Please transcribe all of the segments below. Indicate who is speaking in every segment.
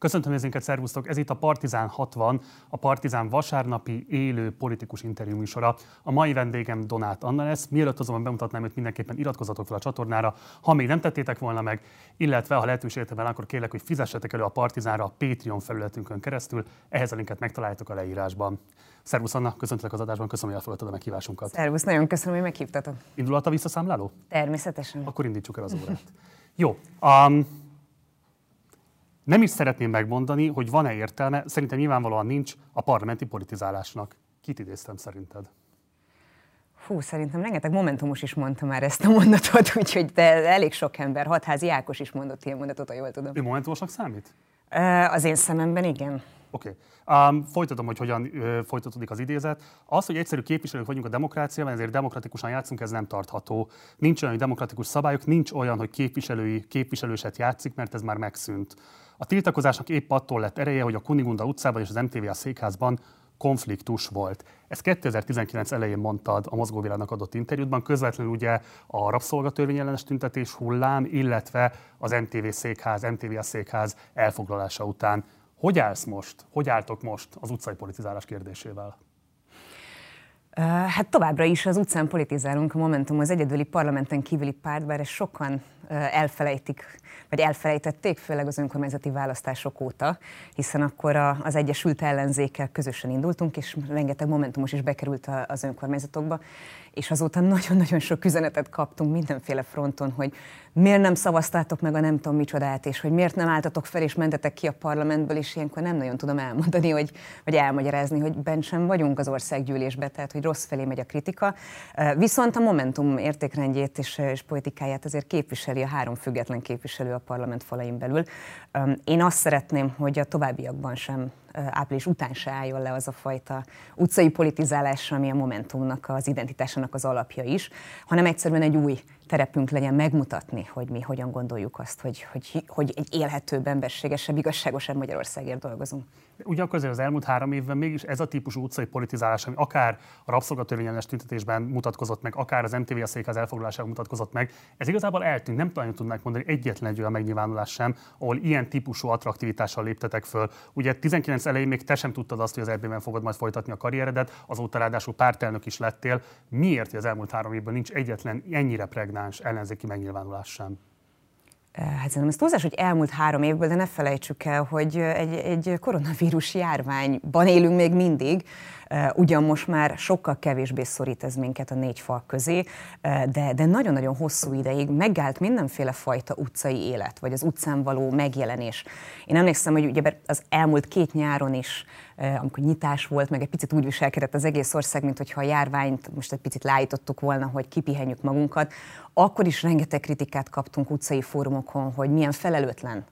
Speaker 1: Köszöntöm nézőinket, szervusztok! Ez itt a Partizán 60, a Partizán vasárnapi élő politikus interjú műsora. A mai vendégem Donát Anna lesz. Mielőtt azonban bemutatnám őt, mindenképpen iratkozzatok fel a csatornára, ha még nem tettétek volna meg, illetve ha lehetőséget van, akkor kérlek, hogy fizessetek elő a Partizánra a Patreon felületünkön keresztül. Ehhez a linket megtaláljátok a leírásban. Szervusz Anna, köszöntelek az adásban, köszönöm, hogy elfogadtad a meghívásunkat.
Speaker 2: Szervusz, nagyon köszönöm, hogy meghívtatok.
Speaker 1: Indulhat a visszaszámláló?
Speaker 2: Természetesen.
Speaker 1: Akkor indítsuk el az órát. Jó, um, nem is szeretném megmondani, hogy van-e értelme, szerintem nyilvánvalóan nincs a parlamenti politizálásnak. Kit idéztem szerinted?
Speaker 2: Fú, szerintem rengeteg Momentumos is mondta már ezt a mondatot, úgyhogy de elég sok ember, Hatházi Ákos is mondott ilyen mondatot, ha jól tudom.
Speaker 1: Ő Momentumosnak számít?
Speaker 2: Az én szememben igen.
Speaker 1: Oké. Okay. Um, folytatom, hogy hogyan uh, folytatódik az idézet. Az, hogy egyszerű képviselők vagyunk a demokráciában, ezért demokratikusan játszunk, ez nem tartható. Nincs olyan, hogy demokratikus szabályok, nincs olyan, hogy képviselői képviselőset játszik, mert ez már megszűnt. A tiltakozásnak épp attól lett ereje, hogy a Kunigunda utcában és az MTV székházban konfliktus volt. Ezt 2019 elején mondtad a mozgóvilágnak adott interjútban, közvetlenül ugye a rabszolgatörvény ellenes tüntetés hullám, illetve az MTV székház, MTV a székház elfoglalása után. Hogy állsz most, hogy álltok most az utcai politizálás kérdésével?
Speaker 2: Hát továbbra is az utcán politizálunk. A Momentum az egyedüli parlamenten kívüli párt, bár ezt sokan elfelejtik, vagy elfelejtették, főleg az önkormányzati választások óta, hiszen akkor az Egyesült Ellenzékkel közösen indultunk, és rengeteg Momentumos is bekerült az önkormányzatokba, és azóta nagyon-nagyon sok üzenetet kaptunk mindenféle fronton, hogy miért nem szavaztátok meg a nem tudom micsodát, és hogy miért nem álltatok fel és mentetek ki a parlamentből, és ilyenkor nem nagyon tudom elmondani, hogy, vagy elmagyarázni, hogy bent sem vagyunk az országgyűlésbe, tehát hogy rossz felé megy a kritika. Viszont a Momentum értékrendjét és, és politikáját azért képviseli a három független képviselő a parlament falain belül. Én azt szeretném, hogy a továbbiakban sem április után se álljon le az a fajta utcai politizálás, ami a Momentumnak, az identitásának az alapja is, hanem egyszerűen egy új terepünk legyen megmutatni, hogy mi hogyan gondoljuk azt, hogy, hogy, hogy egy élhetőbb, emberségesebb, igazságosabb Magyarországért dolgozunk.
Speaker 1: Ugyanakkor azért az elmúlt három évben mégis ez a típusú utcai politizálás, ami akár a rabszolgatörvényellenes tüntetésben mutatkozott meg, akár az MTV a székház elfoglalásában mutatkozott meg, ez igazából eltűnt. Nem talán tudnák mondani egyetlen egy olyan megnyilvánulás sem, ahol ilyen típusú attraktivitással léptetek föl. Ugye 19 elején még te sem tudtad azt, hogy az EB-ben fogod majd folytatni a karrieredet, azóta ráadásul pártelnök is lettél. Miért, hogy az elmúlt három évben nincs egyetlen ennyire pregnáns ellenzéki megnyilvánulás sem?
Speaker 2: Hát szerintem ez túlzás, hogy elmúlt három évből, de ne felejtsük el, hogy egy, egy koronavírus járványban élünk még mindig, ugyan most már sokkal kevésbé szorít ez minket a négy fal közé, de, de nagyon-nagyon hosszú ideig megállt mindenféle fajta utcai élet, vagy az utcán való megjelenés. Én emlékszem, hogy ugye az elmúlt két nyáron is amikor nyitás volt, meg egy picit úgy viselkedett az egész ország, mint hogyha a járványt most egy picit lájtottuk volna, hogy kipihenjük magunkat, akkor is rengeteg kritikát kaptunk utcai fórumokon, hogy milyen felelőtlen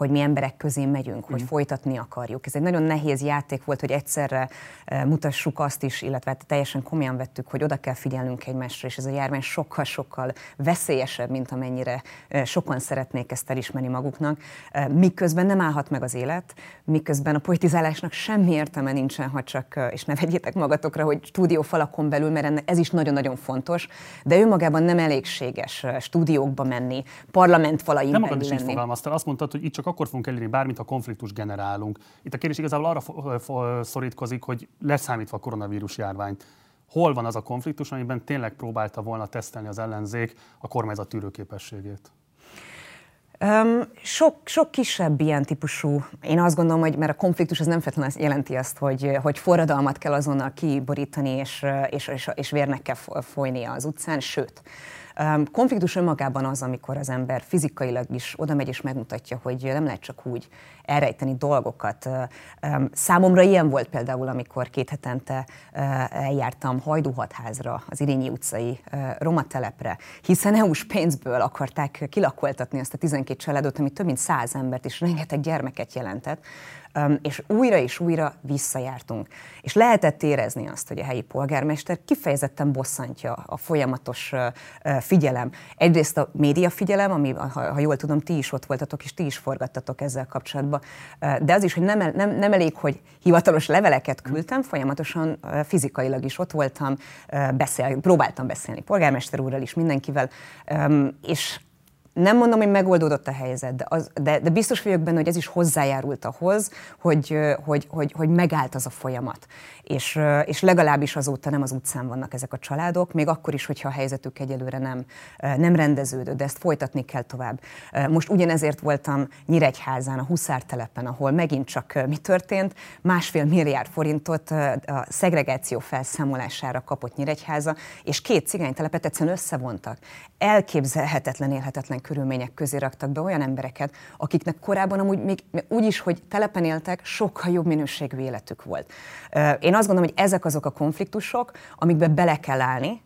Speaker 2: hogy mi emberek közé megyünk, hogy mm. folytatni akarjuk. Ez egy nagyon nehéz játék volt, hogy egyszerre e, mutassuk azt is, illetve hát teljesen komolyan vettük, hogy oda kell figyelnünk egymásra, és ez a járvány sokkal-sokkal veszélyesebb, mint amennyire e, sokan szeretnék ezt elismerni maguknak. E, miközben nem állhat meg az élet, miközben a politizálásnak semmi értelme nincsen, ha csak, és ne vegyétek magatokra, hogy stúdió falakon belül, mert ez is nagyon-nagyon fontos, de önmagában nem elégséges stúdiókba menni, parlament falain
Speaker 1: nem belül lenni. Nem azt mondtad, hogy itt csak akkor fogunk elérni bármit, ha konfliktus generálunk. Itt a kérdés igazából arra szorítkozik, hogy leszámítva a koronavírus járványt, hol van az a konfliktus, amiben tényleg próbálta volna tesztelni az ellenzék a kormányzat tűrőképességét?
Speaker 2: Um, sok, sok kisebb ilyen típusú, én azt gondolom, hogy mert a konfliktus az nem feltétlenül jelenti azt, hogy, hogy forradalmat kell azonnal kiborítani, és, és, és, és vérnek kell folynia az utcán, sőt, Konfliktus önmagában az, amikor az ember fizikailag is oda megy és megmutatja, hogy nem lehet csak úgy elrejteni dolgokat. Számomra ilyen volt például, amikor két hetente eljártam Hajdúhatházra, az Irényi utcai roma telepre, hiszen EU-s pénzből akarták kilakoltatni azt a 12 családot, ami több mint száz embert és rengeteg gyermeket jelentett és újra és újra visszajártunk. És lehetett érezni azt, hogy a helyi polgármester kifejezetten bosszantja a folyamatos figyelem. Egyrészt a média figyelem, ami, ha, jól tudom, ti is ott voltatok, és ti is forgattatok ezzel kapcsolatban, de az is, hogy nem, nem, nem elég, hogy hivatalos leveleket küldtem, folyamatosan fizikailag is ott voltam, beszél, próbáltam beszélni polgármester úrral is, mindenkivel, és nem mondom, hogy megoldódott a helyzet, de, az, de, de biztos vagyok benne, hogy ez is hozzájárult ahhoz, hogy, hogy, hogy, hogy megállt az a folyamat. És, és legalábbis azóta nem az utcán vannak ezek a családok, még akkor is, hogyha a helyzetük egyelőre nem, nem rendeződött, de ezt folytatni kell tovább. Most ugyanezért voltam Nyíregyházán, a Huszár telepen, ahol megint csak mi történt, másfél milliárd forintot a szegregáció felszámolására kapott Nyíregyháza, és két cigánytelepet egyszerűen összevontak. Elképzelhetetlen, élhetetlen körülmények közé raktak be olyan embereket, akiknek korábban amúgy még úgy is, hogy telepen éltek, sokkal jobb minőségű életük volt. Én azt gondolom, hogy ezek azok a konfliktusok, amikbe bele kell állni,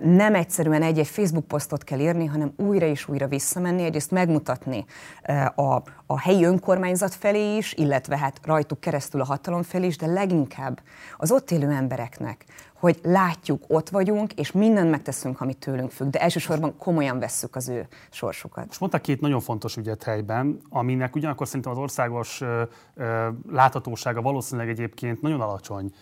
Speaker 2: nem egyszerűen egy-egy Facebook posztot kell írni, hanem újra és újra visszamenni, egyrészt megmutatni a, a helyi önkormányzat felé is, illetve hát rajtuk keresztül a hatalom felé is, de leginkább az ott élő embereknek, hogy látjuk, ott vagyunk, és mindent megteszünk, amit tőlünk függ, de elsősorban komolyan vesszük az ő sorsukat.
Speaker 1: Most mondtak két nagyon fontos ügyet helyben, aminek ugyanakkor szerintem az országos ö, ö, láthatósága valószínűleg egyébként nagyon alacsony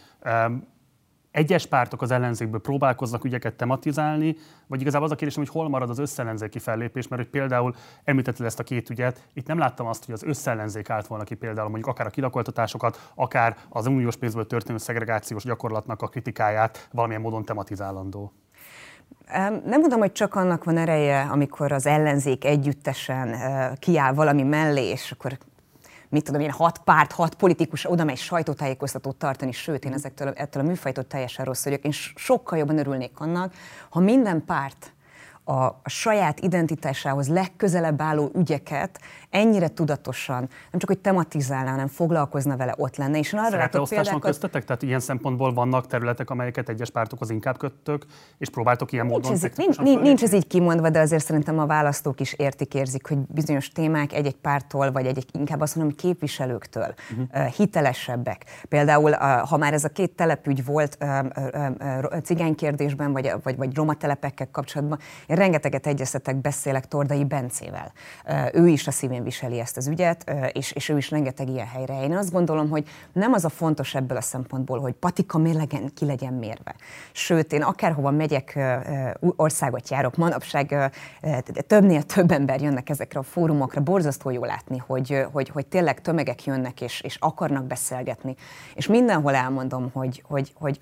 Speaker 1: egyes pártok az ellenzékből próbálkoznak ügyeket tematizálni, vagy igazából az a kérdésem, hogy hol marad az összellenzéki fellépés, mert hogy például említetted ezt a két ügyet, itt nem láttam azt, hogy az összellenzék állt volna ki például mondjuk akár a kilakoltatásokat, akár az uniós pénzből történő szegregációs gyakorlatnak a kritikáját valamilyen módon tematizálandó.
Speaker 2: Nem mondom, hogy csak annak van ereje, amikor az ellenzék együttesen kiáll valami mellé, és akkor mit tudom én, hat párt, hat politikus oda megy sajtótájékoztatót tartani, sőt, én ezektől, ettől a műfajtól teljesen rossz vagyok. Én sokkal jobban örülnék annak, ha minden párt a, a saját identitásához legközelebb álló ügyeket ennyire tudatosan, nem csak hogy tematizálná, hanem foglalkozna vele, ott lenne. És
Speaker 1: arra látok példákat... köztetek? Tehát ilyen szempontból vannak területek, amelyeket egyes pártokhoz inkább köttök, és próbáltok ilyen
Speaker 2: nincs
Speaker 1: módon...
Speaker 2: Ez, nincs, nincs, nincs ez így kimondva, de azért szerintem a választók is értik, érzik, hogy bizonyos témák egy-egy pártól, vagy egy-egy inkább azt mondom, képviselőktől uh-huh. hitelesebbek. Például, ha már ez a két telepügy volt cigánykérdésben, vagy, vagy, vagy roma telepekkel kapcsolatban, én rengeteget egyeztetek, beszélek Tordai Bencével. Ő is a szívén viseli ezt az ügyet, és, és ő is rengeteg ilyen helyre. Én azt gondolom, hogy nem az a fontos ebből a szempontból, hogy patika mérlegen ki legyen mérve. Sőt, én akárhova megyek, országot járok, manapság többnél több ember jönnek ezekre a fórumokra, borzasztó jó látni, hogy, hogy, hogy tényleg tömegek jönnek és, és akarnak beszélgetni. És mindenhol elmondom, hogy, hogy, hogy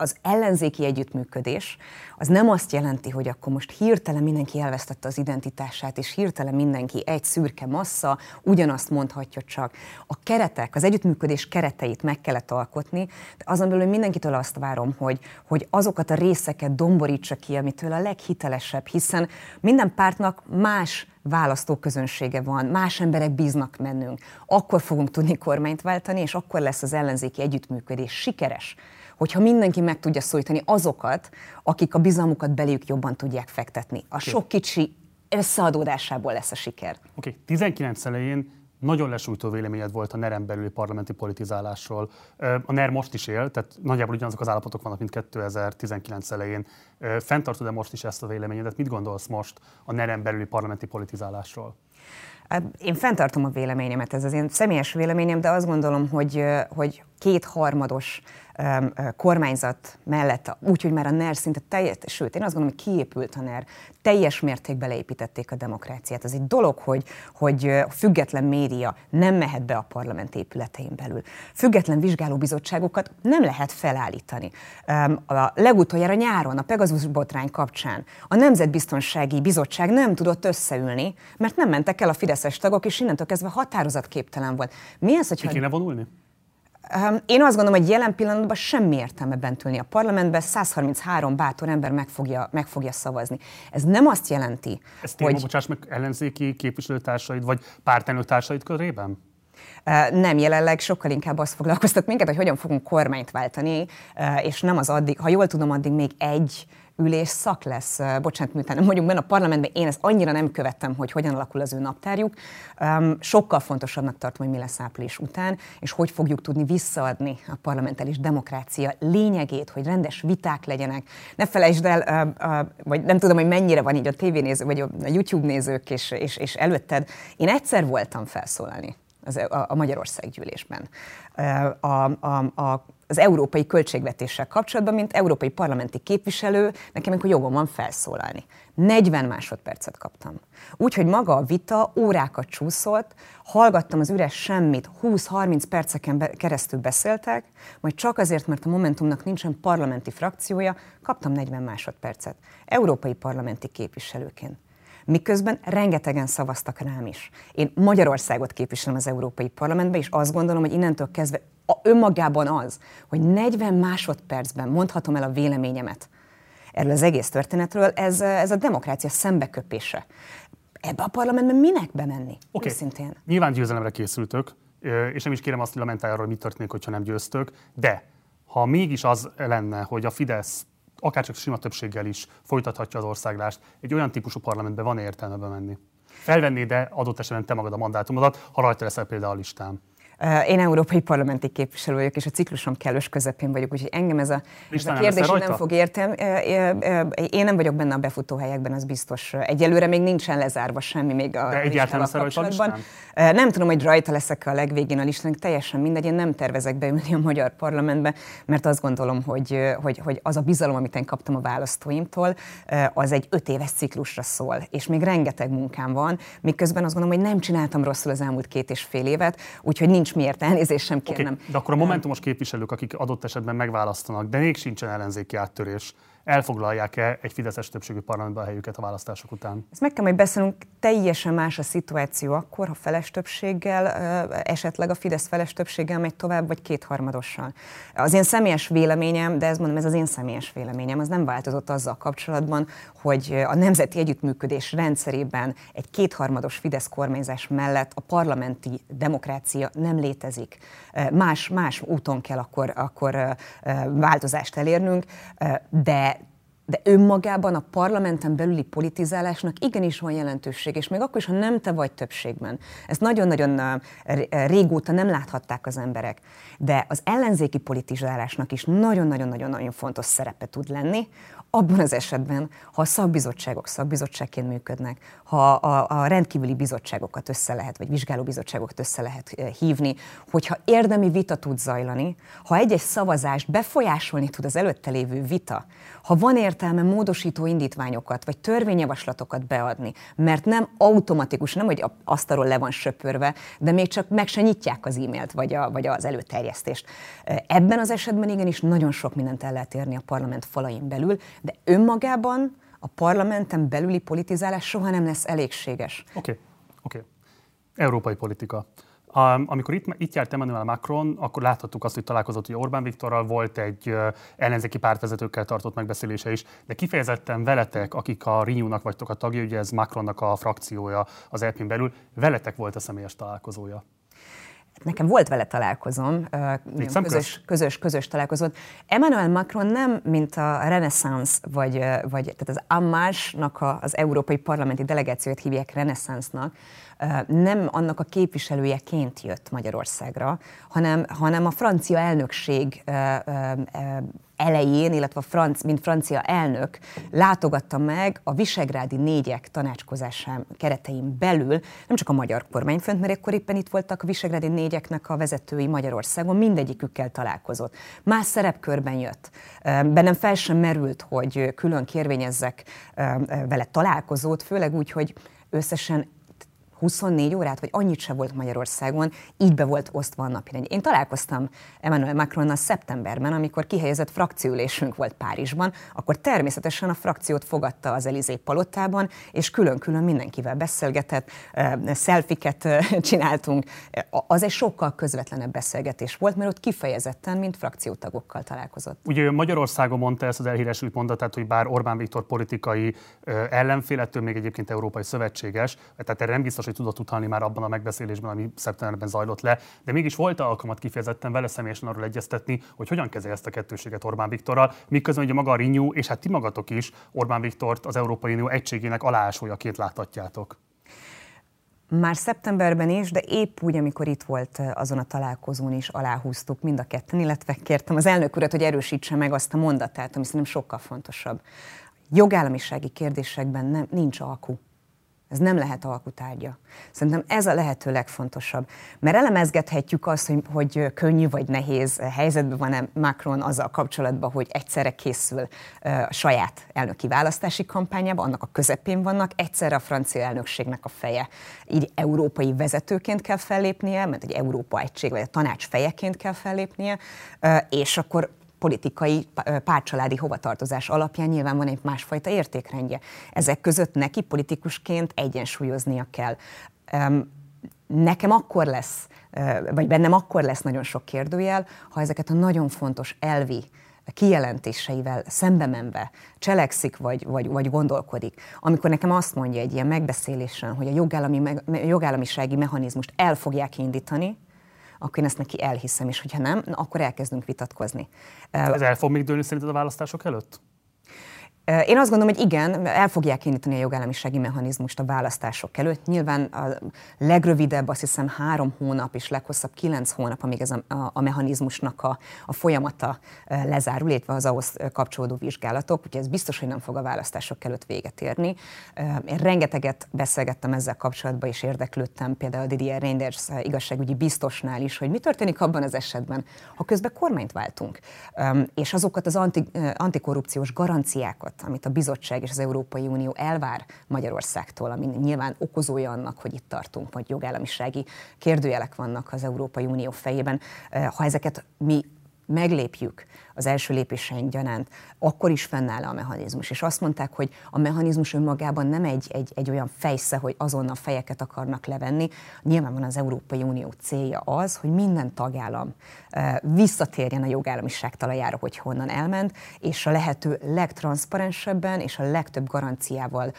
Speaker 2: az ellenzéki együttműködés az nem azt jelenti, hogy akkor most hirtelen mindenki elvesztette az identitását, és hirtelen mindenki egy szürke massza, ugyanazt mondhatja csak. A keretek, az együttműködés kereteit meg kellett alkotni, de azon belül mindenkitől azt várom, hogy, hogy azokat a részeket domborítsa ki, amitől a leghitelesebb, hiszen minden pártnak más választóközönsége van, más emberek bíznak mennünk. Akkor fogunk tudni kormányt váltani, és akkor lesz az ellenzéki együttműködés sikeres hogyha mindenki meg tudja szólítani azokat, akik a bizalmukat beléjük jobban tudják fektetni. A sok kicsi összeadódásából lesz a siker.
Speaker 1: Oké, okay. 19 elején nagyon lesújtó véleményed volt a NER-en belüli parlamenti politizálásról. A NER most is él, tehát nagyjából ugyanazok az állapotok vannak, mint 2019 elején. Fenntartod-e most is ezt a véleményedet? Mit gondolsz most a NER-en belüli parlamenti politizálásról?
Speaker 2: Én fenntartom a véleményemet, ez az én személyes véleményem, de azt gondolom, hogy, hogy kétharmados kormányzat mellett, úgyhogy már a NER szinte teljes, sőt, én azt gondolom, hogy kiépült a NER, teljes mértékben leépítették a demokráciát. Ez egy dolog, hogy, hogy független média nem mehet be a parlament épületein belül. Független vizsgálóbizottságokat nem lehet felállítani. A legutoljára nyáron, a Pegasus botrány kapcsán a Nemzetbiztonsági Bizottság nem tudott összeülni, mert nem mentek el a fideszes tagok, és innentől kezdve határozatképtelen volt.
Speaker 1: Mi az, hogy... Ki kéne vonulni?
Speaker 2: Én azt gondolom, hogy jelen pillanatban semmi értelme bent ülni a parlamentben, 133 bátor ember meg fogja, meg fogja szavazni. Ez nem azt jelenti,
Speaker 1: Ez hogy... bocsáss meg, ellenzéki képviselőtársaid vagy pártelnőtársaid körében?
Speaker 2: Nem, jelenleg sokkal inkább azt foglalkoztat minket, hogy hogyan fogunk kormányt váltani, és nem az addig, ha jól tudom, addig még egy ülés szak lesz. Bocsánat, miután vagyunk benne a parlamentben, én ezt annyira nem követtem, hogy hogyan alakul az ő naptárjuk. Sokkal fontosabbnak tartom, hogy mi lesz április után, és hogy fogjuk tudni visszaadni a parlamentális demokrácia lényegét, hogy rendes viták legyenek. Ne felejtsd el, vagy nem tudom, hogy mennyire van így a tévénéző, vagy a YouTube nézők, és, és, és előtted. Én egyszer voltam felszólalni az, a, a Magyarország gyűlésben. A, a, a, az európai költségvetéssel kapcsolatban, mint európai parlamenti képviselő, nekem akkor jogom van felszólalni. 40 másodpercet kaptam. Úgyhogy maga a vita órákat csúszott, hallgattam az üres semmit, 20-30 perceken keresztül beszéltek, majd csak azért, mert a Momentumnak nincsen parlamenti frakciója, kaptam 40 másodpercet. Európai parlamenti képviselőként. Miközben rengetegen szavaztak rám is. Én Magyarországot képviselem az Európai Parlamentben, és azt gondolom, hogy innentől kezdve a, önmagában az, hogy 40 másodpercben mondhatom el a véleményemet erről az egész történetről, ez, ez a demokrácia szembeköpése. Ebbe a parlamentben minek bemenni?
Speaker 1: Okay. Őszintén. Nyilván győzelemre készültök, és nem is kérem azt, hogy lamentálj arról, hogy mi történik, hogyha nem győztök, de ha mégis az lenne, hogy a Fidesz akárcsak sima többséggel is folytathatja az országlást, egy olyan típusú parlamentbe van értelme bemenni. Felvennéd de adott esetben te magad a mandátumodat, ha rajta leszel például a listán.
Speaker 2: Én európai parlamenti képviselő vagyok, és a ciklusom kellős közepén vagyok, úgyhogy engem ez a, ez a kérdés nem, fog értem. Én nem vagyok benne a befutóhelyekben, az biztos. Egyelőre még nincsen lezárva semmi még a
Speaker 1: De egyáltalán kapcsolatban.
Speaker 2: Nem tudom, hogy rajta leszek a legvégén a listán, teljesen mindegy, én nem tervezek beülni a magyar parlamentbe, mert azt gondolom, hogy, hogy, hogy az a bizalom, amit én kaptam a választóimtól, az egy öt éves ciklusra szól, és még rengeteg munkám van, miközben azt gondolom, hogy nem csináltam rosszul az elmúlt két és fél évet, úgyhogy nincs nincs miért elnézést sem kérnem. Okay,
Speaker 1: de akkor a momentumos képviselők, akik adott esetben megválasztanak, de még sincsen ellenzéki áttörés, elfoglalják-e egy fideszes többségű parlamentben a helyüket a választások után?
Speaker 2: Ezt meg kell majd beszélnünk, teljesen más a szituáció akkor, ha feles többséggel, esetleg a Fidesz feles többséggel megy tovább, vagy kétharmadossal. Az én személyes véleményem, de ez mondom, ez az én személyes véleményem, az nem változott azzal kapcsolatban, hogy a nemzeti együttműködés rendszerében egy kétharmados Fidesz kormányzás mellett a parlamenti demokrácia nem létezik. Más, más úton kell akkor, akkor változást elérnünk, de de önmagában a parlamenten belüli politizálásnak igenis van jelentőség, és még akkor is, ha nem te vagy többségben. Ezt nagyon-nagyon régóta nem láthatták az emberek. De az ellenzéki politizálásnak is nagyon-nagyon-nagyon fontos szerepe tud lenni, abban az esetben, ha a szakbizottságok szakbizottságként működnek, ha a, a rendkívüli bizottságokat össze lehet, vagy vizsgálóbizottságokat össze lehet eh, hívni, hogyha érdemi vita tud zajlani, ha egy-egy szavazást befolyásolni tud az előtte lévő vita, ha van értelme módosító indítványokat, vagy törvényjavaslatokat beadni, mert nem automatikus, nem, hogy asztalról le van söpörve, de még csak meg se nyitják az e-mailt, vagy, a, vagy az előterjesztést. Eh, ebben az esetben igenis nagyon sok mindent el lehet érni a parlament falain belül, de önmagában a parlamenten belüli politizálás soha nem lesz elégséges.
Speaker 1: Oké, okay. oké. Okay. Európai politika. Amikor itt, itt járt Emmanuel Macron, akkor láthattuk azt, hogy találkozott hogy Orbán Viktorral, volt egy ellenzéki pártvezetőkkel tartott megbeszélése is, de kifejezetten veletek, akik a Renew-nak vagytok a tagja, ugye ez Macronnak a frakciója az ep belül, veletek volt a személyes találkozója.
Speaker 2: Nekem volt vele találkozom, közös, közös, közös találkozót. Emmanuel Macron nem, mint a Renaissance, vagy, vagy tehát az Ammásnak az európai parlamenti delegációt hívják Renaissance-nak, nem annak a képviselőjeként jött Magyarországra, hanem, hanem a francia elnökség elején, illetve a franc, mint francia elnök látogatta meg a Visegrádi négyek tanácskozásán keretein belül, nem csak a magyar kormányfönt, mert akkor éppen itt voltak a Visegrádi négyeknek a vezetői Magyarországon, mindegyikükkel találkozott. Más szerepkörben jött. Bennem fel sem merült, hogy külön kérvényezzek vele találkozót, főleg úgy, hogy összesen 24 órát, vagy annyit se volt Magyarországon, így be volt osztva a napirend. Én találkoztam Emmanuel Macronnal szeptemberben, amikor kihelyezett frakciülésünk volt Párizsban, akkor természetesen a frakciót fogadta az Elizé palotában, és külön-külön mindenkivel beszélgetett, szelfiket csináltunk. Az egy sokkal közvetlenebb beszélgetés volt, mert ott kifejezetten, mint frakciótagokkal találkozott.
Speaker 1: Ugye Magyarországon mondta ezt az elhíresült mondatát, hogy bár Orbán Viktor politikai ellenfél, ettől még egyébként európai szövetséges, tehát erre nem biztos, hogy tudott utalni már abban a megbeszélésben, ami szeptemberben zajlott le, de mégis volt alkalmat kifejezetten vele személyesen arról egyeztetni, hogy hogyan kezelje ezt a kettőséget Orbán Viktorral, miközben ugye maga a Renew, és hát ti magatok is Orbán Viktort az Európai Unió egységének aláásójaként láthatjátok.
Speaker 2: Már szeptemberben is, de épp úgy, amikor itt volt azon a találkozón is, aláhúztuk mind a ketten, illetve kértem az elnök urat, hogy erősítse meg azt a mondatát, ami szerintem sokkal fontosabb. Jogállamisági kérdésekben nem, nincs alkú Ez nem lehet alkutárgya. Szerintem ez a lehető legfontosabb. Mert elemezgethetjük azt, hogy, hogy könnyű vagy nehéz helyzetben van-e Macron azzal kapcsolatban, hogy egyszerre készül a saját elnöki választási kampányába, annak a közepén vannak, egyszerre a francia elnökségnek a feje. Így európai vezetőként kell fellépnie, mert egy Európa egység vagy a tanács fejeként kell fellépnie, és akkor politikai párcsaládi hovatartozás alapján nyilván van egy másfajta értékrendje. Ezek között neki politikusként egyensúlyoznia kell. Nekem akkor lesz, vagy bennem akkor lesz nagyon sok kérdőjel, ha ezeket a nagyon fontos elvi kijelentéseivel szembe menve cselekszik, vagy, vagy, vagy gondolkodik. Amikor nekem azt mondja egy ilyen megbeszélésen, hogy a jogállami, jogállamisági mechanizmust el fogják indítani, akkor én ezt neki elhiszem, és hogyha nem, akkor elkezdünk vitatkozni.
Speaker 1: Ez el fog még dőlni szerinted a választások előtt?
Speaker 2: Én azt gondolom, hogy igen, el fogják indítani a jogállamisági mechanizmust a választások előtt. Nyilván a legrövidebb, azt hiszem három hónap, és leghosszabb kilenc hónap, amíg ez a, a, a mechanizmusnak a, a folyamata lezárul, illetve az ahhoz kapcsolódó vizsgálatok, úgyhogy ez biztos, hogy nem fog a választások előtt véget érni. Én rengeteget beszélgettem ezzel kapcsolatban, és érdeklődtem például a Didier Reinders igazságügyi biztosnál is, hogy mi történik abban az esetben, ha közben kormányt váltunk, és azokat az anti, antikorrupciós garanciákat, amit a bizottság és az Európai Unió elvár Magyarországtól, ami nyilván okozója annak, hogy itt tartunk, hogy jogállamisági kérdőjelek vannak az Európai Unió fejében. Eh, ha ezeket mi meglépjük az első lépéseink gyanánt, akkor is fennáll a mechanizmus. És azt mondták, hogy a mechanizmus önmagában nem egy, egy, egy olyan fejsze, hogy azonnal fejeket akarnak levenni. Nyilván van az Európai Unió célja az, hogy minden tagállam visszatérjen a jogállamiság talajára, hogy honnan elment, és a lehető legtranszparensebben és a legtöbb garanciával,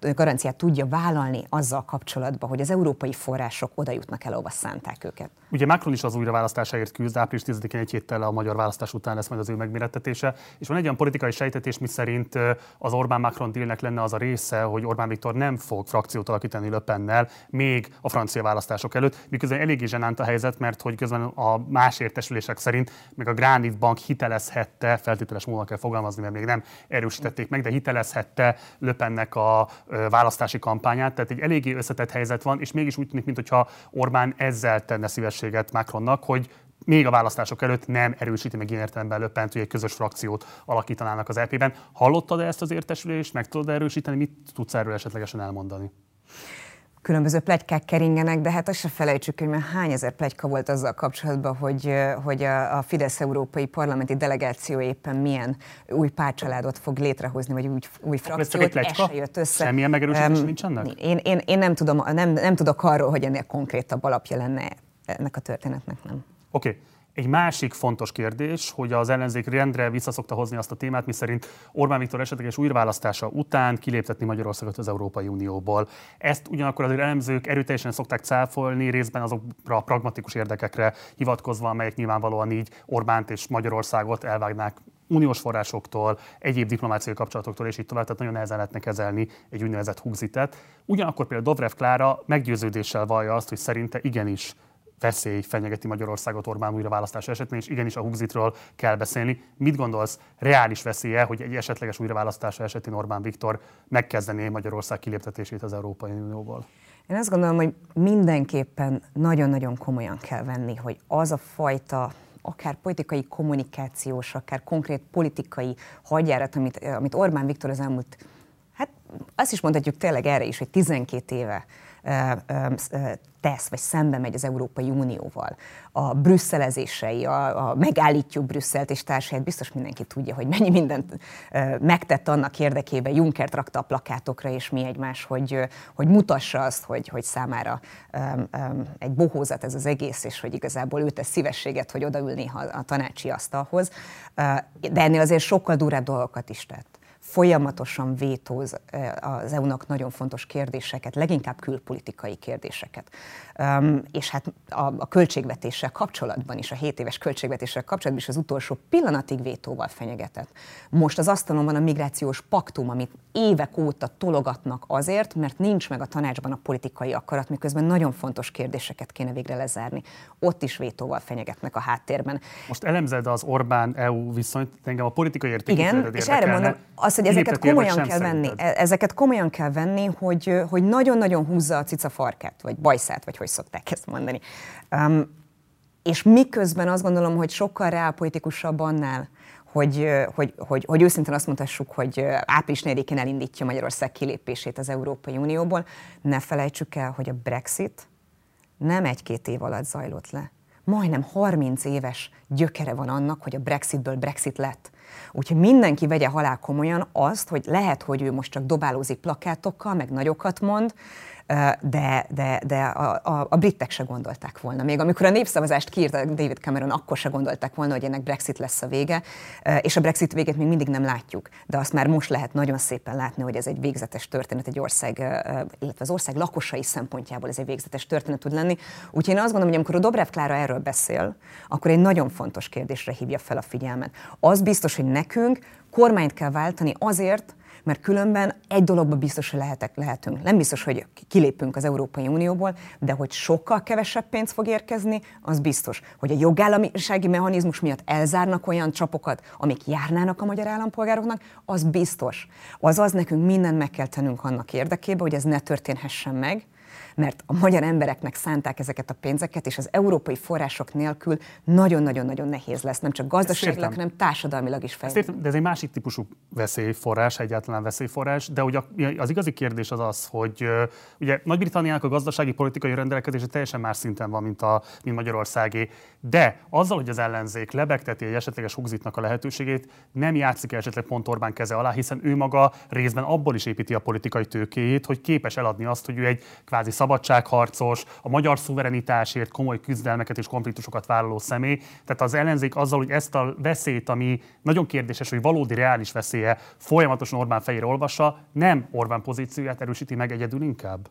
Speaker 2: garanciát tudja vállalni azzal kapcsolatban, hogy az európai források oda jutnak el, ahova szánták őket.
Speaker 1: Ugye Macron is az újraválasztásáért küzd, április 10-én egy héttel a magyar választás után lesz majd az ő megmérettetése, és van egy olyan politikai sejtetés, mi szerint az Orbán-Macron dílnek lenne az a része, hogy Orbán Viktor nem fog frakciót alakítani Löpennel még a francia választások előtt, miközben eléggé zsenánt a helyzet, mert hogy közben a más értesülések szerint még a Granit Bank hitelezhette, feltételes módon kell fogalmazni, mert még nem erősítették meg, de hitelezhette Löpennek a választási kampányát, tehát egy eléggé összetett helyzet van, és mégis úgy tűnik, mintha Orbán ezzel tenne szívességet Macronnak, hogy még a választások előtt nem erősíti meg ilyen értelemben Löppent, hogy egy közös frakciót alakítanának az EP-ben. Hallottad -e ezt az értesülést, meg tudod erősíteni, mit tudsz erről esetlegesen elmondani?
Speaker 2: különböző plegykák keringenek, de hát azt se felejtsük, hogy már hány ezer plegyka volt azzal kapcsolatban, hogy, hogy a, a Fidesz Európai Parlamenti Delegáció éppen milyen új párcsaládot fog létrehozni, vagy új, új frakciót,
Speaker 1: ez se jött össze. Semmilyen megerősítés um, nincs ennek?
Speaker 2: Én, én, én nem, tudom, nem, nem tudok arról, hogy ennél konkrétabb alapja lenne ennek a történetnek, nem.
Speaker 1: Oké. Okay. Egy másik fontos kérdés, hogy az ellenzék rendre visszaszokta hozni azt a témát, miszerint Orbán Viktor esetleges újraválasztása után kiléptetni Magyarországot az Európai Unióból. Ezt ugyanakkor azért elemzők erőteljesen szokták cáfolni, részben azokra a pragmatikus érdekekre hivatkozva, amelyek nyilvánvalóan így Orbánt és Magyarországot elvágnák uniós forrásoktól, egyéb diplomáciai kapcsolatoktól, és így tovább, tehát nagyon nehezen lehetne kezelni egy úgynevezett hugzitet. Ugyanakkor például Dobrev Klára meggyőződéssel vallja azt, hogy szerinte igenis veszély fenyegeti Magyarországot Orbán újraválasztása esetén, és igenis a Hugzitról kell beszélni. Mit gondolsz, reális veszélye, hogy egy esetleges újraválasztása esetén Orbán Viktor megkezdené Magyarország kiléptetését az Európai Unióból?
Speaker 2: Én azt gondolom, hogy mindenképpen nagyon-nagyon komolyan kell venni, hogy az a fajta akár politikai kommunikációs, akár konkrét politikai hagyjárat, amit, amit Orbán Viktor az elmúlt, hát azt is mondhatjuk tényleg erre is, hogy 12 éve tesz, vagy szembe megy az Európai Unióval. A brüsszelezései, a, a megállítjuk Brüsszelt és társait, biztos mindenki tudja, hogy mennyi mindent megtett annak érdekében, Juncker rakta a plakátokra és mi egymás, hogy, hogy mutassa azt, hogy, hogy számára egy bohózat ez az egész, és hogy igazából ő tesz szívességet, hogy odaülni a, tanácsi asztalhoz. De ennél azért sokkal durább dolgokat is tett folyamatosan vétóz az EU-nak nagyon fontos kérdéseket, leginkább külpolitikai kérdéseket. És hát a, a költségvetéssel kapcsolatban is, a 7 éves költségvetéssel kapcsolatban is az utolsó pillanatig vétóval fenyegetett. Most az asztalon van a migrációs paktum, amit évek óta tologatnak azért, mert nincs meg a tanácsban a politikai akarat, miközben nagyon fontos kérdéseket kéne végre lezárni. Ott is vétóval fenyegetnek a háttérben.
Speaker 1: Most elemzed az Orbán-EU viszonyt, engem a politikai értékítéletet
Speaker 2: Igen, és erre mondom, az az, hogy ezeket komolyan kell venni, szerinted? ezeket komolyan kell venni, hogy, hogy nagyon-nagyon húzza a cica farkát, vagy bajszát, vagy hogy szokták ezt mondani. Um, és miközben azt gondolom, hogy sokkal reálpolitikusabb annál, hogy, hogy, hogy, hogy őszintén azt mondhassuk, hogy április 4-én elindítja Magyarország kilépését az Európai Unióból. Ne felejtsük el, hogy a Brexit nem egy-két év alatt zajlott le. Majdnem 30 éves gyökere van annak, hogy a Brexitből Brexit lett. Úgyhogy mindenki vegye halál komolyan azt, hogy lehet, hogy ő most csak dobálózik plakátokkal, meg nagyokat mond, de, de, de a, a, a britek se gondolták volna. Még amikor a népszavazást kiírta David Cameron, akkor se gondolták volna, hogy ennek Brexit lesz a vége, és a Brexit végét még mindig nem látjuk. De azt már most lehet nagyon szépen látni, hogy ez egy végzetes történet egy ország, illetve az ország lakosai szempontjából ez egy végzetes történet tud lenni. Úgyhogy én azt gondolom, hogy amikor a Dobrev Klára erről beszél, akkor egy nagyon fontos kérdésre hívja fel a figyelmet. Az biztos, hogy nekünk kormányt kell váltani azért, mert különben egy dologban biztos, hogy lehetek, lehetünk. Nem biztos, hogy kilépünk az Európai Unióból, de hogy sokkal kevesebb pénz fog érkezni, az biztos. Hogy a jogállamisági mechanizmus miatt elzárnak olyan csapokat, amik járnának a magyar állampolgároknak, az biztos. Azaz nekünk mindent meg kell tennünk annak érdekében, hogy ez ne történhessen meg, mert a magyar embereknek szánták ezeket a pénzeket, és az európai források nélkül nagyon-nagyon-nagyon nehéz lesz, nem csak gazdaságilag, hanem társadalmilag is
Speaker 1: fejlődni. De ez egy másik típusú veszélyforrás, egyáltalán veszélyforrás, de ugye az igazi kérdés az az, hogy ugye Nagy-Britanniának a gazdasági politikai rendelkezése teljesen más szinten van, mint, a, mint Magyarországé, de azzal, hogy az ellenzék lebegteti egy esetleges hugzitnak a lehetőségét, nem játszik esetleg pont Orbán keze alá, hiszen ő maga részben abból is építi a politikai tőkéjét, hogy képes eladni azt, hogy ő egy kvázi szabadságharcos, a magyar szuverenitásért komoly küzdelmeket és konfliktusokat vállaló személy. Tehát az ellenzék azzal, hogy ezt a veszélyt, ami nagyon kérdéses, hogy valódi reális veszélye, folyamatosan Orbán fejére olvassa, nem Orbán pozícióját erősíti meg egyedül inkább?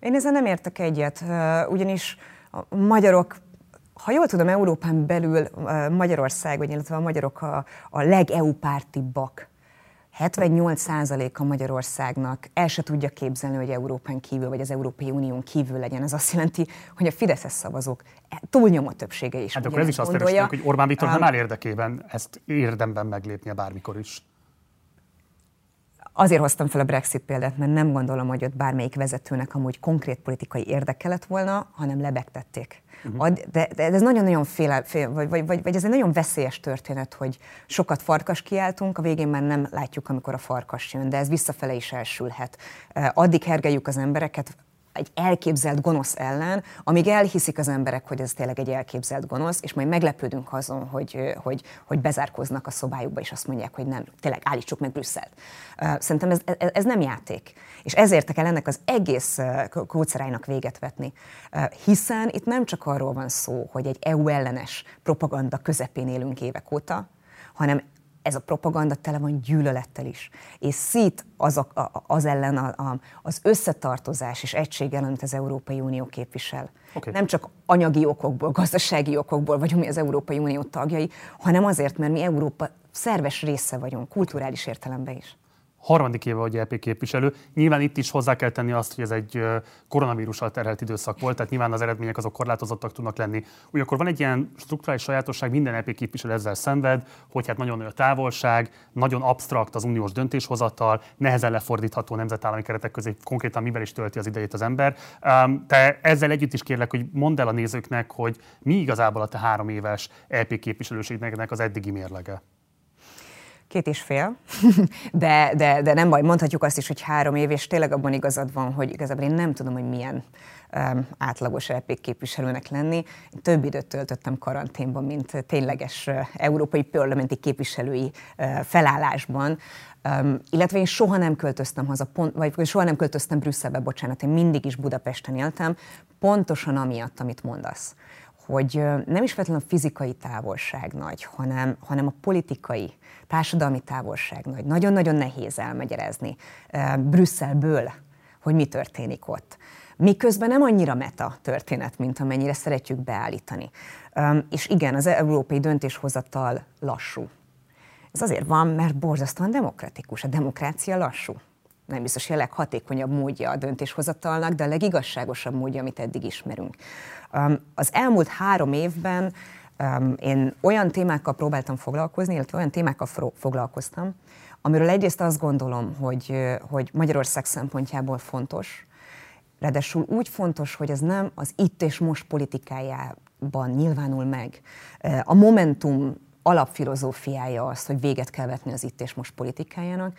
Speaker 2: Én ezzel nem értek egyet, ugyanis a magyarok ha jól tudom, Európán belül Magyarország, vagy illetve a magyarok a, a leg-EU pártibbak 78%-a Magyarországnak el se tudja képzelni, hogy Európán kívül vagy az Európai Unión kívül legyen. Ez azt jelenti, hogy a Fideszes szavazók túlnyomó többsége is.
Speaker 1: Hát akkor ez is azt gondolja, hogy Orbán Viktor um, nem áll érdekében ezt érdemben meglépnie bármikor is.
Speaker 2: Azért hoztam fel a Brexit példát, mert nem gondolom, hogy ott bármelyik vezetőnek amúgy konkrét politikai érdeke lett volna, hanem lebegtették. Uh-huh. De, de ez nagyon-nagyon féle, fél, vagy, vagy, vagy, vagy ez egy nagyon veszélyes történet, hogy sokat farkas kiáltunk, a végén már nem látjuk, amikor a farkas jön, de ez visszafele is elsülhet. Addig hergeljük az embereket, egy elképzelt gonosz ellen, amíg elhiszik az emberek, hogy ez tényleg egy elképzelt gonosz, és majd meglepődünk azon, hogy, hogy, hogy bezárkoznak a szobájukba, és azt mondják, hogy nem, tényleg állítsuk meg Brüsszelt. Szerintem ez, ez nem játék. És ezért kell ennek az egész kócerájnak véget vetni. Hiszen itt nem csak arról van szó, hogy egy EU ellenes propaganda közepén élünk évek óta, hanem ez a propaganda tele van gyűlölettel is. És szít az, a, az ellen a, a, az összetartozás és egység ellen, amit az Európai Unió képvisel. Okay. Nem csak anyagi okokból, gazdasági okokból vagyunk mi az Európai Unió tagjai, hanem azért, mert mi Európa szerves része vagyunk, kulturális értelemben is
Speaker 1: harmadik éve, hogy EP képviselő. Nyilván itt is hozzá kell tenni azt, hogy ez egy koronavírussal terhelt időszak volt, tehát nyilván az eredmények azok korlátozottak tudnak lenni. Ugyanakkor van egy ilyen strukturális sajátosság, minden EP képviselő ezzel szenved, hogy hát nagyon nagy a távolság, nagyon absztrakt az uniós döntéshozatal, nehezen lefordítható nemzetállami keretek közé, konkrétan mivel is tölti az idejét az ember. Te ezzel együtt is kérlek, hogy mondd el a nézőknek, hogy mi igazából a te három éves EP képviselőségnek az eddigi mérlege.
Speaker 2: Két és fél, de, de, de nem baj, mondhatjuk azt is, hogy három év, és tényleg abban igazad van, hogy igazából én nem tudom, hogy milyen um, átlagos LP képviselőnek lenni. Több időt töltöttem karanténban, mint tényleges uh, európai parlamenti képviselői uh, felállásban. Um, illetve én soha nem költöztem haza, pont, vagy soha nem költöztem Brüsszelbe, bocsánat, én mindig is Budapesten éltem, pontosan amiatt, amit mondasz hogy nem is feltétlenül a fizikai távolság nagy, hanem, hanem a politikai, társadalmi távolság nagy. Nagyon-nagyon nehéz elmagyarázni Brüsszelből, hogy mi történik ott. Miközben nem annyira meta történet, mint amennyire szeretjük beállítani. És igen, az európai döntéshozatal lassú. Ez azért van, mert borzasztóan demokratikus. A demokrácia lassú. Nem biztos, hogy a leghatékonyabb módja a döntéshozatalnak, de a legigazságosabb módja, amit eddig ismerünk. Az elmúlt három évben én olyan témákkal próbáltam foglalkozni, illetve olyan témákkal foglalkoztam, amiről egyrészt azt gondolom, hogy, hogy Magyarország szempontjából fontos, Ráadásul úgy fontos, hogy ez nem az itt és most politikájában nyilvánul meg. A Momentum alapfilozófiája az, hogy véget kell vetni az itt és most politikájának,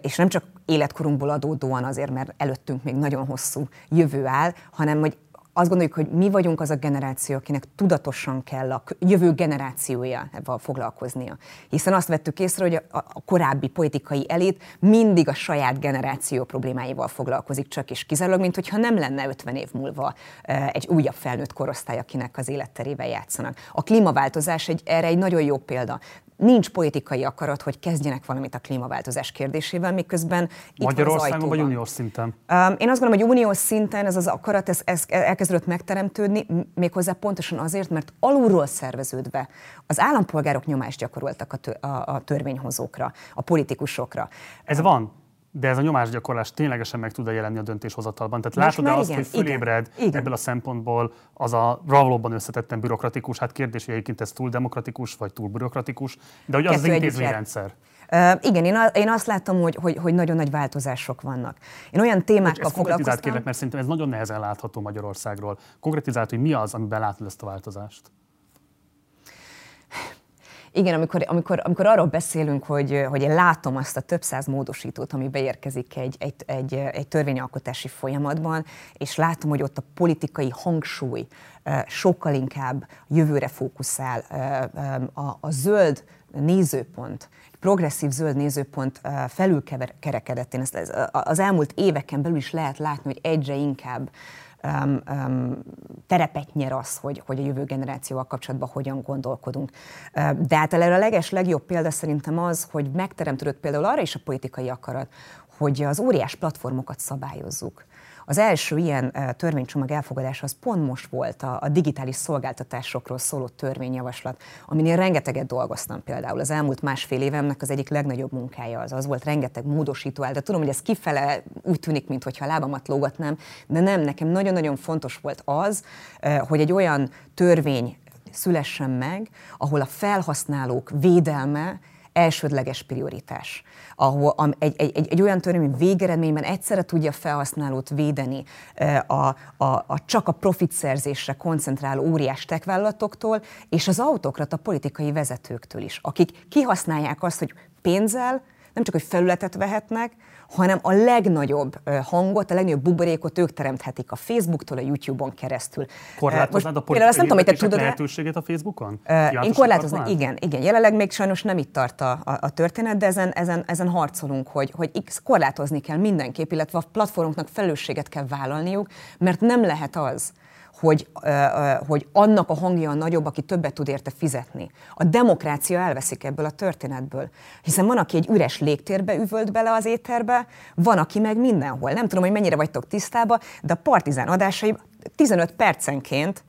Speaker 2: és nem csak életkorunkból adódóan azért, mert előttünk még nagyon hosszú jövő áll, hanem hogy azt gondoljuk, hogy mi vagyunk az a generáció, akinek tudatosan kell a jövő generációja ebben foglalkoznia. Hiszen azt vettük észre, hogy a, korábbi politikai elit mindig a saját generáció problémáival foglalkozik, csak és kizárólag, mint hogyha nem lenne 50 év múlva egy újabb felnőtt korosztály, akinek az életterével játszanak. A klímaváltozás egy, erre egy nagyon jó példa nincs politikai akarat, hogy kezdjenek valamit a klímaváltozás kérdésével, miközben itt
Speaker 1: Magyarországon vagy uniós szinten?
Speaker 2: Én azt gondolom, hogy uniós szinten ez az akarat ez, ez elkezdődött megteremtődni, méghozzá pontosan azért, mert alulról szerveződve az állampolgárok nyomást gyakoroltak a, tör, a, a törvényhozókra, a politikusokra.
Speaker 1: Ez van? De ez a nyomásgyakorlás ténylegesen meg tud-e jelenni a döntéshozatalban? Tehát látod-e azt, igen, hogy fölébred igen, ebből igen. a szempontból az a ravlóban összetetten bürokratikus, hát kérdés, hogy egyébként ez túl demokratikus, vagy túl bürokratikus, de hogy az Kettő az intézményrendszer.
Speaker 2: Uh, igen, én, én azt látom, hogy, hogy, hogy nagyon nagy változások vannak. Én olyan témákkal foglalkoztam...
Speaker 1: kérlek, mert szerintem ez nagyon nehezen látható Magyarországról. Konkretizált, hogy mi az, amiben látod ezt a változást?
Speaker 2: Igen, amikor, amikor, amikor arról beszélünk, hogy, hogy én látom azt a több száz módosítót, ami beérkezik egy, egy, egy, egy törvényalkotási folyamatban, és látom, hogy ott a politikai hangsúly sokkal inkább jövőre fókuszál, a, a zöld nézőpont, progresszív zöld nézőpont felülkerekedett. Én ezt az elmúlt éveken belül is lehet látni, hogy egyre inkább um, um, terepet nyer az, hogy, hogy a jövő generációval kapcsolatban hogyan gondolkodunk. De hát erre a leges legjobb példa szerintem az, hogy megteremtődött például arra is a politikai akarat, hogy az óriás platformokat szabályozzuk. Az első ilyen törvénycsomag elfogadása az pont most volt a, a digitális szolgáltatásokról szóló törvényjavaslat, aminél rengeteget dolgoztam például. Az elmúlt másfél évemnek az egyik legnagyobb munkája az az volt, rengeteg módosító áll, de tudom, hogy ez kifele úgy tűnik, mintha lábamat lógatnám, de nem, nekem nagyon-nagyon fontos volt az, hogy egy olyan törvény szülessen meg, ahol a felhasználók védelme elsődleges prioritás. Ahol egy, egy, egy, egy olyan törvény végeredményben egyszerre tudja felhasználót védeni a, a, a csak a profitszerzésre koncentráló óriás tekvállalatoktól, és az autokrata politikai vezetőktől is, akik kihasználják azt, hogy pénzzel nem csak, hogy felületet vehetnek, hanem a legnagyobb hangot, a legnagyobb buborékot ők teremthetik a Facebooktól, a YouTube-on keresztül.
Speaker 1: Korlátoznád a politikai nem tudom, hogy te lehetőséget a Facebookon?
Speaker 2: Uh, én korlátozom, igen, igen. Jelenleg még sajnos nem itt tart a, a, a történet, de ezen, ezen, ezen harcolunk, hogy, hogy X korlátozni kell mindenképp, illetve a platformoknak felelősséget kell vállalniuk, mert nem lehet az, hogy, hogy annak a hangja a nagyobb, aki többet tud érte fizetni. A demokrácia elveszik ebből a történetből. Hiszen van, aki egy üres légtérbe üvölt bele az étterbe, van, aki meg mindenhol. Nem tudom, hogy mennyire vagytok tisztában, de a partizán adásai 15 percenként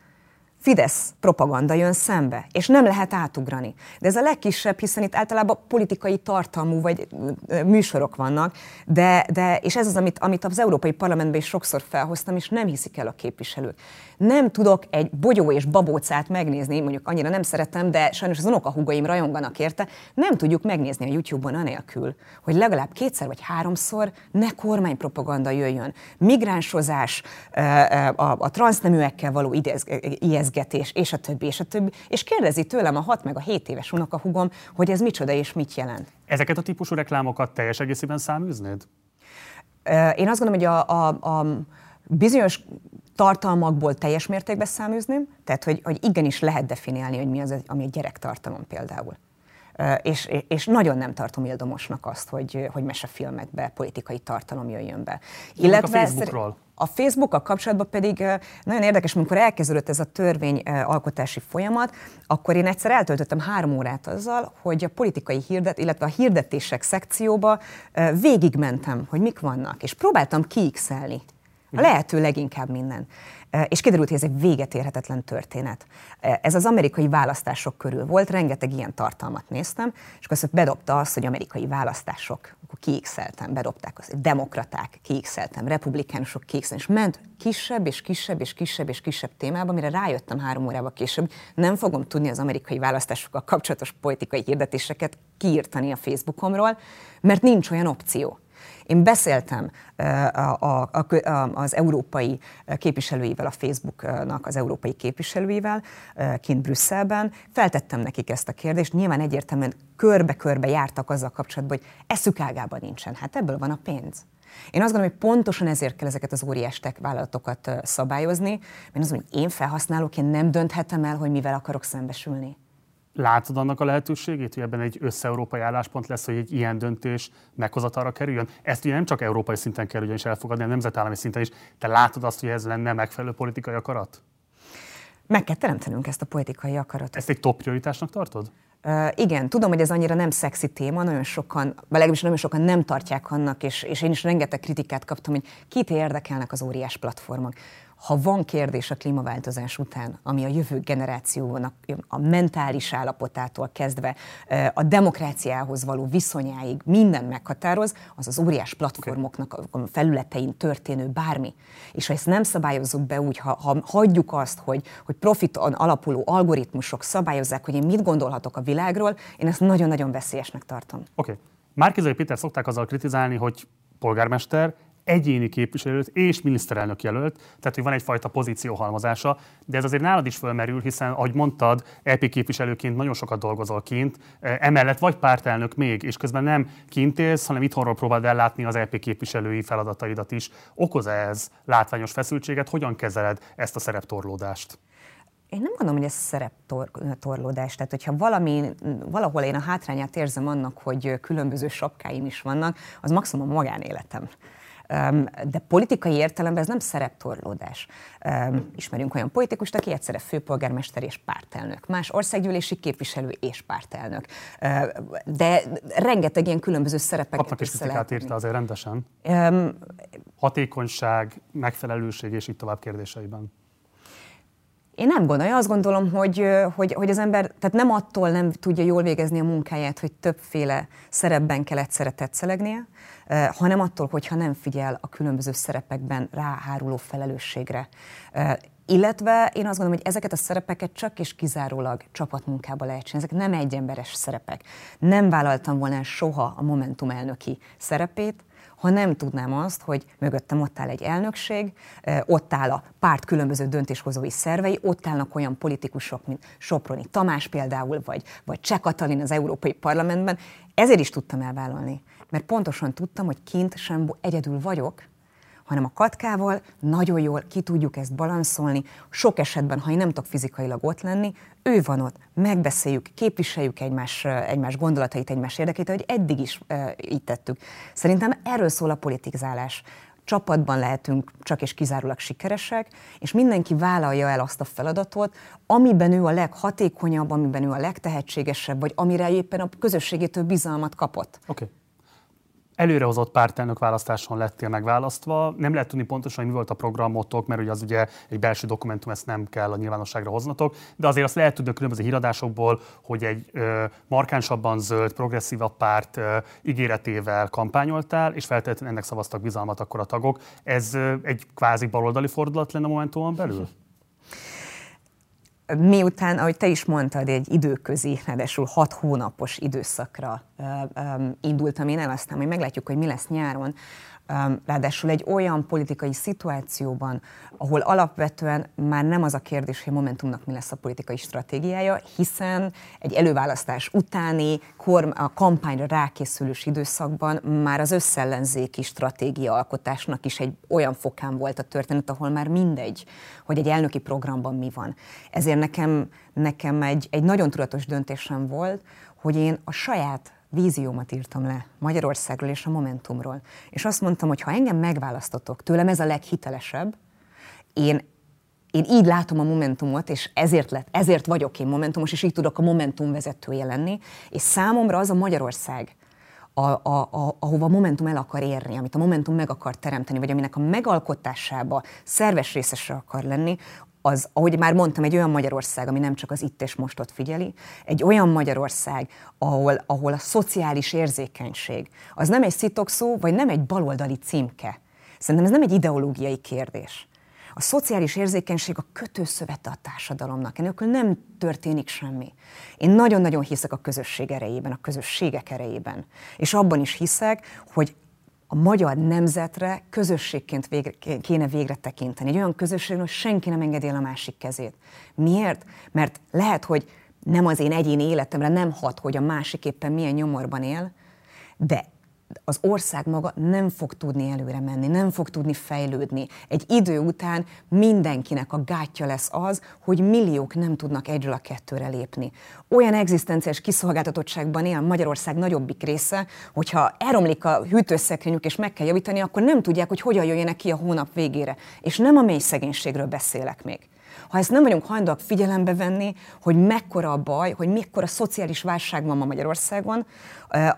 Speaker 2: Fidesz propaganda jön szembe, és nem lehet átugrani. De ez a legkisebb, hiszen itt általában politikai tartalmú vagy műsorok vannak, de, de és ez az, amit, amit az Európai Parlamentben is sokszor felhoztam, és nem hiszik el a képviselők. Nem tudok egy bogyó és babócát megnézni, mondjuk annyira nem szeretem, de sajnos az unokahúgaim rajonganak érte, nem tudjuk megnézni a YouTube-on anélkül, hogy legalább kétszer vagy háromszor ne kormánypropaganda jöjjön. Migránsozás, a, a transzneműekkel való ijeszgetés, beszélgetés, és a többi, és a többi, és kérdezi tőlem a 6 meg a 7 éves unokahugom, hogy ez micsoda és mit jelent.
Speaker 1: Ezeket a típusú reklámokat teljes egészében száműznéd?
Speaker 2: Én azt gondolom, hogy a, a, a bizonyos tartalmakból teljes mértékben száműzném, tehát hogy, hogy igenis lehet definiálni, hogy mi az, ami egy gyerektartalom például. És, és nagyon nem tartom ildomosnak azt, hogy, hogy mesefilmekbe politikai tartalom jöjjön be.
Speaker 1: Illetve a Facebookról.
Speaker 2: A Facebookkal kapcsolatban pedig nagyon érdekes, amikor elkezdődött ez a törvényalkotási folyamat, akkor én egyszer eltöltöttem három órát azzal, hogy a politikai hirdet, illetve a hirdetések szekcióba végigmentem, hogy mik vannak, és próbáltam kiixelni a lehető leginkább minden. és kiderült, hogy ez egy véget érhetetlen történet. Ez az amerikai választások körül volt, rengeteg ilyen tartalmat néztem, és akkor bedobta azt, hogy amerikai választások, akkor kiixeltem, bedobták azt, demokraták, kiixeltem, republikánusok, kiixeltem, és ment kisebb és kisebb és kisebb és kisebb témába, mire rájöttem három órával később, nem fogom tudni az amerikai választásokkal kapcsolatos politikai hirdetéseket kiírtani a Facebookomról, mert nincs olyan opció. Én beszéltem a, a, a, az európai képviselőivel, a Facebooknak az európai képviselőivel kint Brüsszelben, feltettem nekik ezt a kérdést, nyilván egyértelműen körbe-körbe jártak azzal kapcsolatban, hogy eszük ágában nincsen. Hát ebből van a pénz. Én azt gondolom, hogy pontosan ezért kell ezeket az óriás tech vállalatokat szabályozni, mert az, hogy én felhasználóként nem dönthetem el, hogy mivel akarok szembesülni.
Speaker 1: Látod annak a lehetőségét, hogy ebben egy összeurópai álláspont lesz, hogy egy ilyen döntés meghozatalra kerüljön? Ezt ugye nem csak európai szinten kell ugyanis elfogadni, hanem nemzetállami szinten is. Te látod azt, hogy ez lenne megfelelő politikai akarat?
Speaker 2: Meg kell teremtenünk ezt a politikai akaratot.
Speaker 1: Ezt egy top prioritásnak tartod?
Speaker 2: Uh, igen, tudom, hogy ez annyira nem szexi téma, nagyon sokan, vagy legalábbis nagyon sokan nem tartják annak, és, és én is rengeteg kritikát kaptam, hogy kit érdekelnek az óriás platformok ha van kérdés a klímaváltozás után, ami a jövő generációnak a mentális állapotától kezdve a demokráciához való viszonyáig minden meghatároz, az az óriás platformoknak a felületein történő bármi. És ha ezt nem szabályozzuk be úgy, ha, ha hagyjuk azt, hogy, hogy profiton alapuló algoritmusok szabályozzák, hogy én mit gondolhatok a világról, én ezt nagyon-nagyon veszélyesnek tartom.
Speaker 1: Oké. Okay. Márkizai Péter szokták azzal kritizálni, hogy polgármester egyéni képviselőt és miniszterelnök jelölt, tehát hogy van egyfajta pozícióhalmozása, de ez azért nálad is fölmerül, hiszen, ahogy mondtad, EP képviselőként nagyon sokat dolgozol kint, e, emellett vagy pártelnök még, és közben nem kint élsz, hanem itthonról próbáld ellátni az EP képviselői feladataidat is. Okoz ez látványos feszültséget? Hogyan kezeled ezt a szereptorlódást?
Speaker 2: Én nem gondolom, hogy ez szereptorlódás. Tehát, hogyha valami, valahol én a hátrányát érzem annak, hogy különböző sapkáim is vannak, az maximum magánéletem de politikai értelemben ez nem szereptorlódás. Ismerünk olyan politikust, aki egyszerre főpolgármester és pártelnök, más országgyűlési képviselő és pártelnök. De rengeteg ilyen különböző szerepeket
Speaker 1: Kapnak is kritikát írta azért rendesen. Um, Hatékonyság, megfelelőség és így tovább kérdéseiben.
Speaker 2: Én nem gondolom, azt gondolom, hogy, hogy, hogy az ember tehát nem attól nem tudja jól végezni a munkáját, hogy többféle szerepben kell egyszerre tetszelegnie, hanem attól, hogyha nem figyel a különböző szerepekben ráháruló felelősségre. Illetve én azt gondolom, hogy ezeket a szerepeket csak és kizárólag csapatmunkába lehet csinálni. Ezek nem egyemberes szerepek. Nem vállaltam volna soha a Momentum elnöki szerepét, ha nem tudnám azt, hogy mögöttem ott áll egy elnökség, ott áll a párt különböző döntéshozói szervei, ott állnak olyan politikusok, mint Soproni Tamás például, vagy, vagy Cseh Katalin az Európai Parlamentben. Ezért is tudtam elvállalni, mert pontosan tudtam, hogy kint sem egyedül vagyok, hanem a katkával nagyon jól ki tudjuk ezt balanszolni. Sok esetben, ha én nem tudok fizikailag ott lenni, ő van ott, megbeszéljük, képviseljük egymás, egymás gondolatait, egymás érdekét, ahogy eddig is e, így tettük. Szerintem erről szól a politizálás csapatban lehetünk csak és kizárólag sikeresek, és mindenki vállalja el azt a feladatot, amiben ő a leghatékonyabb, amiben ő a legtehetségesebb, vagy amire éppen a közösségétől bizalmat kapott.
Speaker 1: Okay előrehozott pártelnök választáson lettél megválasztva. Nem lehet tudni pontosan, hogy mi volt a programotok, mert ugye az ugye egy belső dokumentum, ezt nem kell a nyilvánosságra hoznatok, de azért azt lehet tudni a különböző híradásokból, hogy egy ö, markánsabban zöld, progresszívabb párt ö, ígéretével kampányoltál, és feltétlenül ennek szavaztak bizalmat akkor a tagok. Ez ö, egy kvázi baloldali fordulat lenne a Momentumon belül?
Speaker 2: Miután, ahogy te is mondtad, egy időközi, ráadásul hat hónapos időszakra indultam. Én el, aztán majd meglátjuk, hogy mi lesz nyáron, ráadásul egy olyan politikai szituációban, ahol alapvetően már nem az a kérdés, hogy Momentumnak mi lesz a politikai stratégiája, hiszen egy előválasztás utáni, a kampányra rákészülős időszakban már az összellenzéki stratégia alkotásnak is egy olyan fokán volt a történet, ahol már mindegy, hogy egy elnöki programban mi van. Ezért nekem, nekem egy, egy nagyon tudatos döntésem volt, hogy én a saját víziómat írtam le Magyarországról és a Momentumról. És azt mondtam, hogy ha engem megválasztotok, tőlem ez a leghitelesebb, én én így látom a Momentumot, és ezért, lett, ezért vagyok én Momentumos, és így tudok a Momentum vezetője lenni, és számomra az a Magyarország, a, a, a, ahova a Momentum el akar érni, amit a Momentum meg akar teremteni, vagy aminek a megalkotásába szerves részesre akar lenni, az, ahogy már mondtam, egy olyan Magyarország, ami nem csak az itt és mostot figyeli, egy olyan Magyarország, ahol, ahol a szociális érzékenység, az nem egy szitokszó, vagy nem egy baloldali címke. Szerintem ez nem egy ideológiai kérdés. A szociális érzékenység a kötőszövete a társadalomnak, enélkül nem történik semmi. Én nagyon-nagyon hiszek a közösség erejében, a közösségek erejében. És abban is hiszek, hogy a magyar nemzetre közösségként végre, kéne végre tekinteni. Egy olyan közösség, hogy senki nem engedi el a másik kezét. Miért? Mert lehet, hogy nem az én egyéni életemre nem hat, hogy a másik éppen milyen nyomorban él, de az ország maga nem fog tudni előre menni, nem fog tudni fejlődni. Egy idő után mindenkinek a gátja lesz az, hogy milliók nem tudnak egyről a kettőre lépni. Olyan egzisztenciás kiszolgáltatottságban él Magyarország nagyobbik része, hogyha elromlik a hűtőszekrényük és meg kell javítani, akkor nem tudják, hogy hogyan jöjjenek ki a hónap végére. És nem a mély szegénységről beszélek még. Ha ezt nem vagyunk hajlandóak figyelembe venni, hogy mekkora a baj, hogy mekkora szociális válság van ma Magyarországon,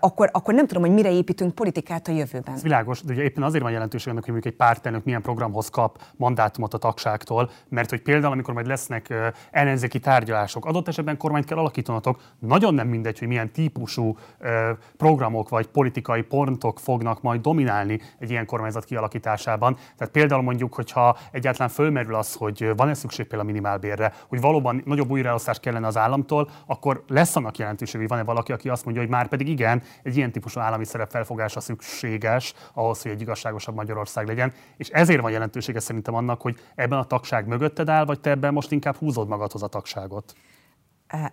Speaker 2: akkor, akkor nem tudom, hogy mire építünk politikát a jövőben.
Speaker 1: Ez világos, de ugye éppen azért van jelentőség annak, hogy egy pártelnök milyen programhoz kap mandátumot a tagságtól, mert hogy például, amikor majd lesznek ellenzéki tárgyalások, adott esetben kormányt kell alakítanatok, nagyon nem mindegy, hogy milyen típusú programok vagy politikai pontok fognak majd dominálni egy ilyen kormányzat kialakításában. Tehát például mondjuk, hogyha egyáltalán fölmerül az, hogy van-e szükség például a minimálbérre, hogy valóban nagyobb újraelosztás kellene az államtól, akkor lesz annak jelentőség, hogy van-e valaki, aki azt mondja, hogy már pedig igen, egy ilyen típusú állami szerep felfogása szükséges ahhoz, hogy egy igazságosabb Magyarország legyen. És ezért van jelentősége szerintem annak, hogy ebben a tagság mögötted áll, vagy te ebben most inkább húzod magadhoz a tagságot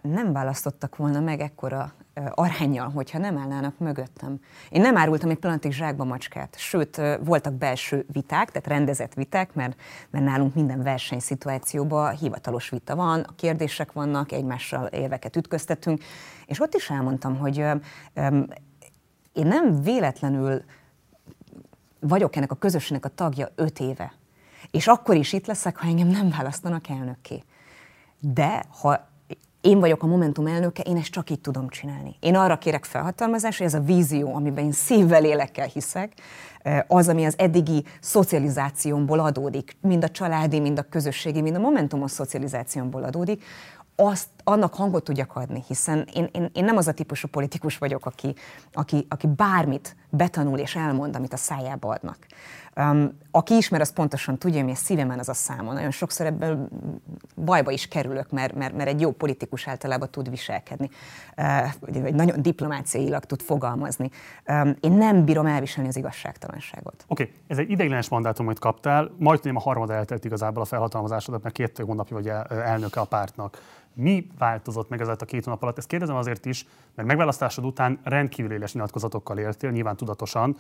Speaker 2: nem választottak volna meg ekkora arányjal, hogyha nem állnának mögöttem. Én nem árultam egy pillanatig zsákba macskát, sőt, voltak belső viták, tehát rendezett viták, mert, mert nálunk minden versenyszituációban hivatalos vita van, a kérdések vannak, egymással éveket ütköztetünk, és ott is elmondtam, hogy um, én nem véletlenül vagyok ennek a közösségnek a tagja öt éve. És akkor is itt leszek, ha engem nem választanak elnökké. De ha én vagyok a Momentum elnöke, én ezt csak így tudom csinálni. Én arra kérek felhatalmazást, hogy ez a vízió, amiben én szívvel, lélekkel hiszek, az, ami az eddigi szocializációmból adódik, mind a családi, mind a közösségi, mind a Momentumos szocializációmból adódik, azt, annak hangot tudjak adni, hiszen én, én, én nem az a típusú politikus vagyok, aki, aki, aki bármit betanul és elmond, amit a szájába adnak. Um, aki ismer, az pontosan tudja, mi a szívemen az a számon. Nagyon sokszor ebből bajba is kerülök, mert, mert, mert egy jó politikus általában tud viselkedni, uh, vagy nagyon diplomáciailag tud fogalmazni. Um, én nem bírom elviselni az igazságtalanságot.
Speaker 1: Oké, okay. ez egy ideiglenes mandátum, amit kaptál, majdnem a harmad eltelt igazából a felhatalmazásodat, mert két hónapja vagy elnöke a pártnak. Mi változott meg ezzel a két hónap alatt? Ezt kérdezem azért is, mert megválasztásod után rendkívül éles nyilatkozatokkal értél, nyilván tudatosan,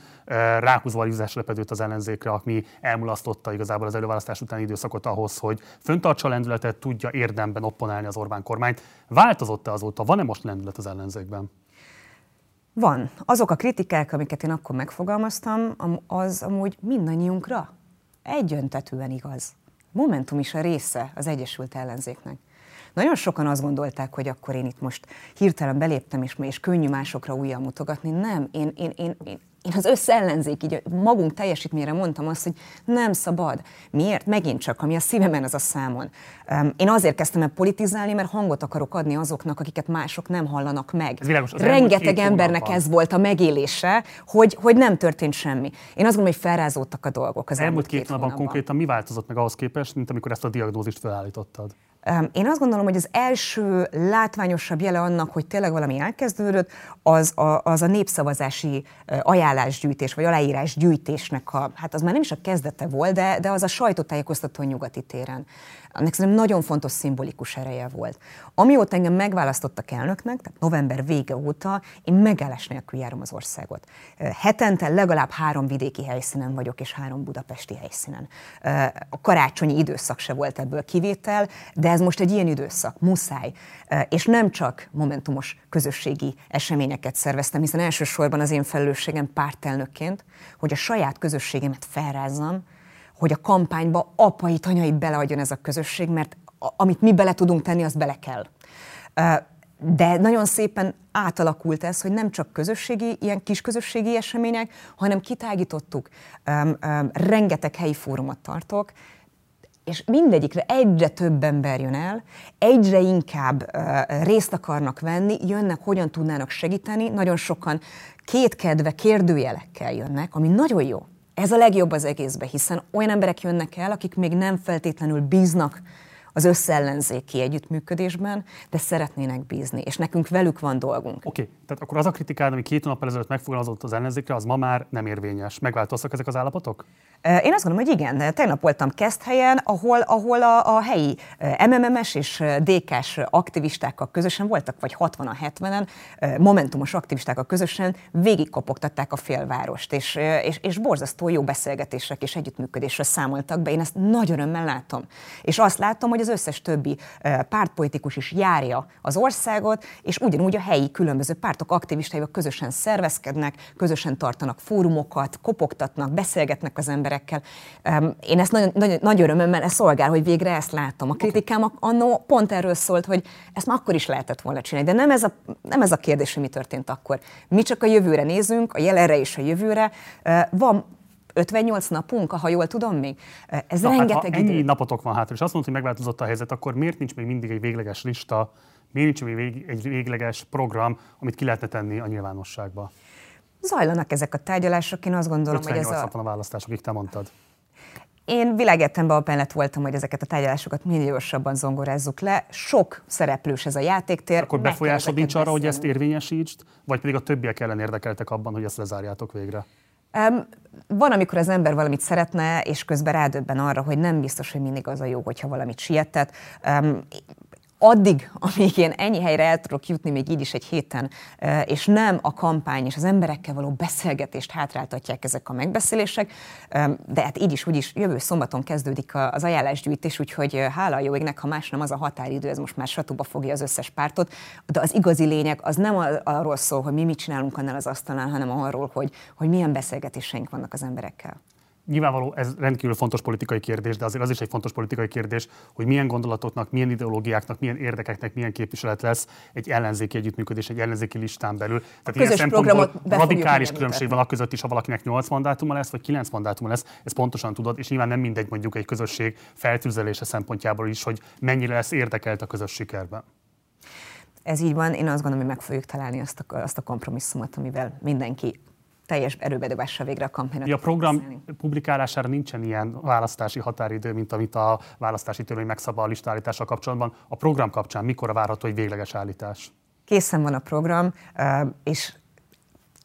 Speaker 1: ráhúzva a lepedőt az ellenzékre, ami elmulasztotta igazából az előválasztás utáni időszakot ahhoz, hogy föntartsa a lendületet, tudja érdemben opponálni az Orbán kormányt. Változott-e azóta? Van-e most lendület az ellenzékben?
Speaker 2: Van. Azok a kritikák, amiket én akkor megfogalmaztam, az amúgy mindannyiunkra egyöntetően igaz. Momentum is a része az Egyesült Ellenzéknek. Nagyon sokan azt gondolták, hogy akkor én itt most hirtelen beléptem, és, és könnyű másokra újra mutogatni. Nem, én, én, én, én én az összellenzék, így magunk teljesítményre mondtam azt, hogy nem szabad. Miért? Megint csak, ami a szívemen az a számon. Én azért kezdtem el politizálni, mert hangot akarok adni azoknak, akiket mások nem hallanak meg. Ez világos, az Rengeteg embernek ez volt a megélése, hogy, hogy nem történt semmi. Én azt gondolom, hogy felrázódtak a dolgok
Speaker 1: az elmúlt, elmúlt két, két hónapban konkrétan mi változott meg ahhoz képest, mint amikor ezt a diagnózist felállítottad?
Speaker 2: Én azt gondolom, hogy az első látványosabb jele annak, hogy tényleg valami elkezdődött, az a, az a népszavazási ajánlásgyűjtés, vagy aláírásgyűjtésnek a, hát az már nem is a kezdete volt, de, de az a sajtótájékoztató nyugati téren annak szerintem nagyon fontos szimbolikus ereje volt. Amióta engem megválasztottak elnöknek, tehát november vége óta, én megállás nélkül járom az országot. Hetente legalább három vidéki helyszínen vagyok, és három budapesti helyszínen. A karácsonyi időszak se volt ebből kivétel, de ez most egy ilyen időszak, muszáj. És nem csak momentumos közösségi eseményeket szerveztem, hiszen elsősorban az én felelősségem pártelnökként, hogy a saját közösségemet felrázzam, hogy a kampányba apait, anyait beleadjon ez a közösség, mert amit mi bele tudunk tenni, az bele kell. de nagyon szépen átalakult ez, hogy nem csak közösségi, ilyen kis közösségi események, hanem kitágítottuk. Rengeteg helyi fórumot tartok, és mindegyikre egyre több ember jön el, egyre inkább uh, részt akarnak venni, jönnek, hogyan tudnának segíteni, nagyon sokan kétkedve kérdőjelekkel jönnek, ami nagyon jó. Ez a legjobb az egészbe, hiszen olyan emberek jönnek el, akik még nem feltétlenül bíznak az összellenzéki együttműködésben, de szeretnének bízni, és nekünk velük van dolgunk.
Speaker 1: Oké, okay. tehát akkor az a kritikád, ami két nap ezelőtt megfogalmazott az ellenzékre, az ma már nem érvényes. Megváltoztak ezek az állapotok?
Speaker 2: Én azt gondolom, hogy igen. Tegnap voltam Keszthelyen, ahol, ahol a, a helyi MMM-es és DK-s aktivistákkal közösen voltak, vagy 60 70-en, momentumos aktivistákkal közösen végigkopogtatták a félvárost, és, és, és borzasztó jó beszélgetések és együttműködésre számoltak be. Én ezt nagy örömmel látom. És azt látom, hogy az összes többi pártpolitikus is járja az országot, és ugyanúgy a helyi különböző pártok aktivistáival közösen szervezkednek, közösen tartanak fórumokat, kopogtatnak, beszélgetnek az emberekkel. Én ezt nagyon, nagyon, nagy örömmel ez szolgál, hogy végre ezt látom. A kritikám annó pont erről szólt, hogy ezt már akkor is lehetett volna csinálni, de nem ez a, nem ez a kérdés, hogy mi történt akkor. Mi csak a jövőre nézünk, a jelenre és a jövőre. Van 58 napunk, ha jól tudom még. Ez Na, rengeteg hát,
Speaker 1: idő. ennyi napotok van hátra, és azt mondod, hogy megváltozott a helyzet, akkor miért nincs még mindig egy végleges lista, miért nincs még egy végleges program, amit ki lehetne tenni a nyilvánosságba?
Speaker 2: Zajlanak ezek a tárgyalások, én azt gondolom, hogy ez
Speaker 1: a... a választások, akik te mondtad.
Speaker 2: Én világértemben abban voltam, hogy ezeket a tárgyalásokat minél gyorsabban zongorázzuk le. Sok szereplős ez a játéktér.
Speaker 1: Akkor befolyásod nincs arra, hogy ezt érvényesítsd, vagy pedig a többiek ellen érdekeltek abban, hogy ezt lezárjátok végre?
Speaker 2: Um, van, amikor az ember valamit szeretne, és közben rádöbben arra, hogy nem biztos, hogy mindig az a jó, hogyha valamit siettet. Um, addig, amíg én ennyi helyre el tudok jutni, még így is egy héten, és nem a kampány és az emberekkel való beszélgetést hátráltatják ezek a megbeszélések, de hát így is, úgy is jövő szombaton kezdődik az ajánlásgyűjtés, úgyhogy hála jó égnek, ha más nem az a határidő, ez most már satuba fogja az összes pártot, de az igazi lényeg az nem arról szól, hogy mi mit csinálunk annál az asztalnál, hanem arról, hogy, hogy milyen beszélgetéseink vannak az emberekkel.
Speaker 1: Nyilvánvaló ez rendkívül fontos politikai kérdés, de azért az is egy fontos politikai kérdés, hogy milyen gondolatoknak, milyen ideológiáknak, milyen érdekeknek milyen képviselet lesz egy ellenzéki együttműködés, egy ellenzéki listán belül.
Speaker 2: Tehát ilyen szempontból
Speaker 1: radikális különbség van a között is, ha valakinek 8 mandátuma lesz, vagy 9 mandátuma lesz, ez pontosan tudod, és nyilván nem mindegy mondjuk egy közösség feltűzelése szempontjából is, hogy mennyire lesz érdekelt a közös sikerben.
Speaker 2: Ez így van, én azt gondolom, hogy meg fogjuk találni azt a, azt a kompromisszumot, amivel mindenki teljes erőbedobással végre a kampányra.
Speaker 1: A program beszélni. publikálására nincsen ilyen választási határidő, mint amit a választási törvény megszab a listállítással kapcsolatban. A program kapcsán mikor várható egy végleges állítás?
Speaker 2: Készen van a program, és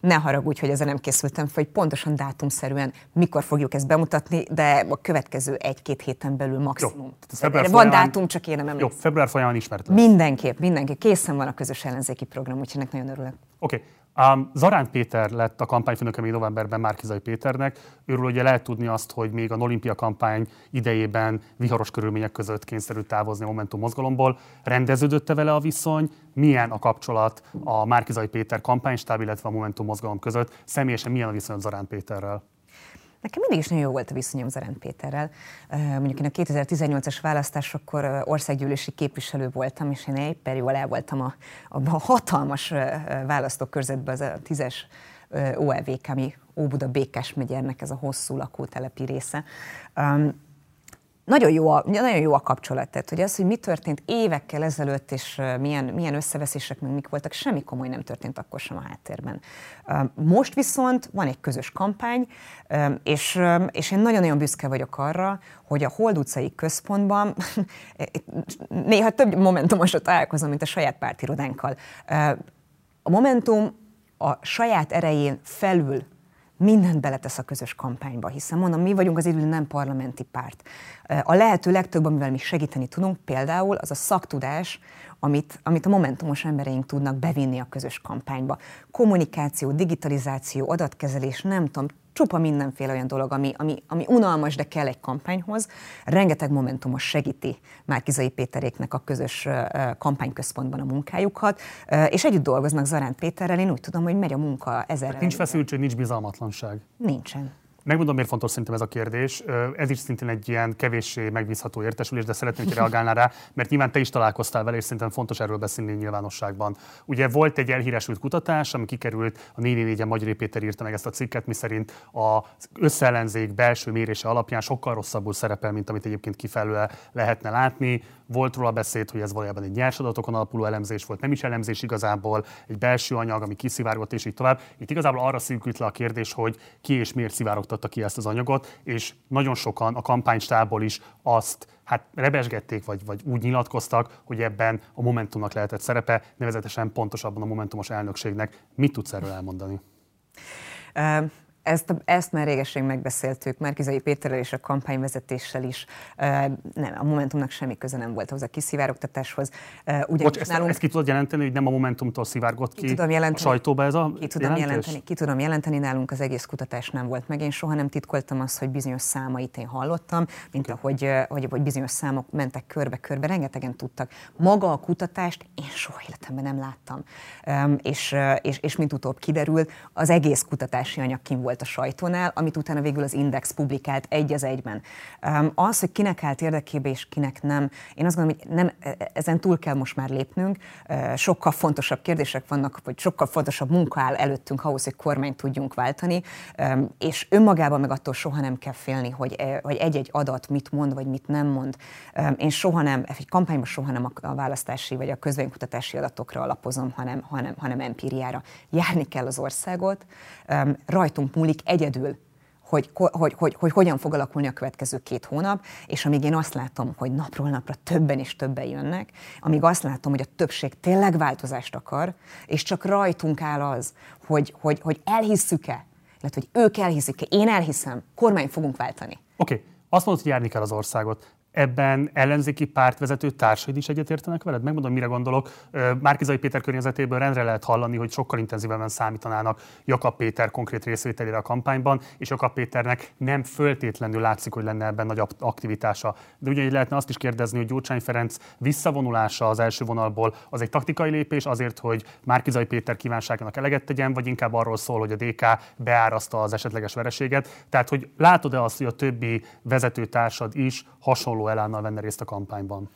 Speaker 2: ne haragudj, hogy ezzel nem készültem hogy pontosan dátumszerűen mikor fogjuk ezt bemutatni, de a következő egy-két héten belül maximum. Jó, van folyamán, dátum, csak én nem emlékszem.
Speaker 1: Jó, február folyamán ismert lesz.
Speaker 2: Mindenképp, mindenképp. Készen van a közös ellenzéki program, úgyhogy ennek nagyon örülök.
Speaker 1: Oké, okay. Um, Zaránt Péter lett a kampányfőnöke még novemberben Márkizai Péternek. Őről ugye lehet tudni azt, hogy még a olimpia kampány idejében viharos körülmények között kényszerült távozni a Momentum mozgalomból. Rendeződött-e vele a viszony? Milyen a kapcsolat a Márkizai Péter kampánystáb, illetve a Momentum mozgalom között? Személyesen milyen a viszony Zaránt Péterrel?
Speaker 2: Nekem mindig is nagyon jó volt a viszonyom Zarend Péterrel. Mondjuk én a 2018-as választásokkor országgyűlési képviselő voltam, és én éppen jól el voltam a, a hatalmas választókörzetben, az a tízes OLVK, ami Óbuda Békás megyernek ez a hosszú lakótelepi része. Nagyon jó, a, nagyon jó a kapcsolat, tehát hogy az, hogy mi történt évekkel ezelőtt, és milyen, milyen összeveszések meg mik voltak, semmi komoly nem történt akkor sem a háttérben. Most viszont van egy közös kampány, és, és én nagyon-nagyon büszke vagyok arra, hogy a Hold utcai központban néha több momentumosra találkozom, mint a saját pártirodánkkal. A Momentum a saját erején felül mindent beletesz a közös kampányba, hiszen mondom, mi vagyunk az idő nem parlamenti párt. A lehető legtöbb, amivel mi segíteni tudunk, például az a szaktudás, amit, amit a momentumos embereink tudnak bevinni a közös kampányba. Kommunikáció, digitalizáció, adatkezelés, nem tudom, csupa mindenféle olyan dolog, ami, ami, ami unalmas, de kell egy kampányhoz. Rengeteg momentumos segíti Márkizai Péteréknek a közös kampányközpontban a munkájukat, és együtt dolgoznak Zaránt Péterrel, én úgy tudom, hogy megy a munka ezerrel.
Speaker 1: Nincs feszültség, nincs bizalmatlanság.
Speaker 2: Nincsen.
Speaker 1: Megmondom, miért fontos szerintem ez a kérdés. Ez is szintén egy ilyen kevéssé megbízható értesülés, de szeretném, hogy reagálnál rá, mert nyilván te is találkoztál vele, és szerintem fontos erről beszélni nyilvánosságban. Ugye volt egy elhíresült kutatás, ami kikerült, a 4 en Magyar Péter írta meg ezt a cikket, miszerint az összellenzék belső mérése alapján sokkal rosszabbul szerepel, mint amit egyébként kifelőle lehetne látni. Volt róla beszéd, hogy ez valójában egy nyers adatokon alapuló elemzés volt, nem is elemzés igazából, egy belső anyag, ami kiszivárgott, és így tovább. Itt igazából arra szűkült le a kérdés, hogy ki és miért szivárogtatta ki ezt az anyagot, és nagyon sokan a kampánystából is azt hát rebesgették, vagy, vagy úgy nyilatkoztak, hogy ebben a Momentumnak lehetett szerepe, nevezetesen pontosabban a Momentumos elnökségnek. Mit tudsz erről elmondani?
Speaker 2: Ezt, ezt már régeség megbeszéltük, Márkizai Péterrel és a kampányvezetéssel is. Nem, a Momentumnak semmi köze nem volt hozzá a kiszivárogtatáshoz.
Speaker 1: Bocs, ezt, nálunk... ezt ki tudod jelenteni, hogy nem a Momentumtól szivárgott ki, ki tudom jelenteni, a sajtóba ez a
Speaker 2: ki tudom, jelenteni, ki tudom jelenteni, nálunk az egész kutatás nem volt meg. Én soha nem titkoltam azt, hogy bizonyos számait én hallottam, mint okay. ahogy, hogy, hogy bizonyos számok mentek körbe-körbe, rengetegen tudtak. Maga a kutatást én soha életemben nem láttam. És, és, és mint utóbb kiderült, az egész kutatási anyag kim volt volt a sajtónál, amit utána végül az Index publikált egy az egyben. Az, hogy kinek állt érdekébe és kinek nem, én azt gondolom, hogy nem, e, ezen túl kell most már lépnünk. Sokkal fontosabb kérdések vannak, vagy sokkal fontosabb munka áll előttünk ahhoz, hogy kormányt tudjunk váltani, és önmagában meg attól soha nem kell félni, hogy, e, hogy egy-egy adat mit mond, vagy mit nem mond. Én soha nem, egy kampányban soha nem a választási vagy a közvénykutatási adatokra alapozom, hanem, hanem, hanem empíriára. Járni kell az országot, rajtunk múlik egyedül, hogy, hogy, hogy, hogy hogyan fog alakulni a következő két hónap, és amíg én azt látom, hogy napról napra többen és többen jönnek, amíg azt látom, hogy a többség tényleg változást akar, és csak rajtunk áll az, hogy, hogy, hogy elhisszük-e, illetve hogy ők elhiszik-e, én elhiszem, kormány fogunk váltani.
Speaker 1: Oké, okay. azt mondod, hogy járni kell az országot ebben ellenzéki pártvezető társaid is egyetértenek veled? Megmondom, mire gondolok. Márkizai Péter környezetéből rendre lehet hallani, hogy sokkal intenzívebben számítanának Jakab Péter konkrét részvételére a kampányban, és Jakab Péternek nem föltétlenül látszik, hogy lenne ebben nagy aktivitása. De ugyanígy lehetne azt is kérdezni, hogy Gyurcsány Ferenc visszavonulása az első vonalból az egy taktikai lépés azért, hogy Márkizai Péter kívánságának eleget tegyen, vagy inkább arról szól, hogy a DK beáraszta az esetleges vereséget. Tehát, hogy látod-e azt, hogy a többi vezetőtársad is hasonló hasonló elánnal venne részt a kampányban?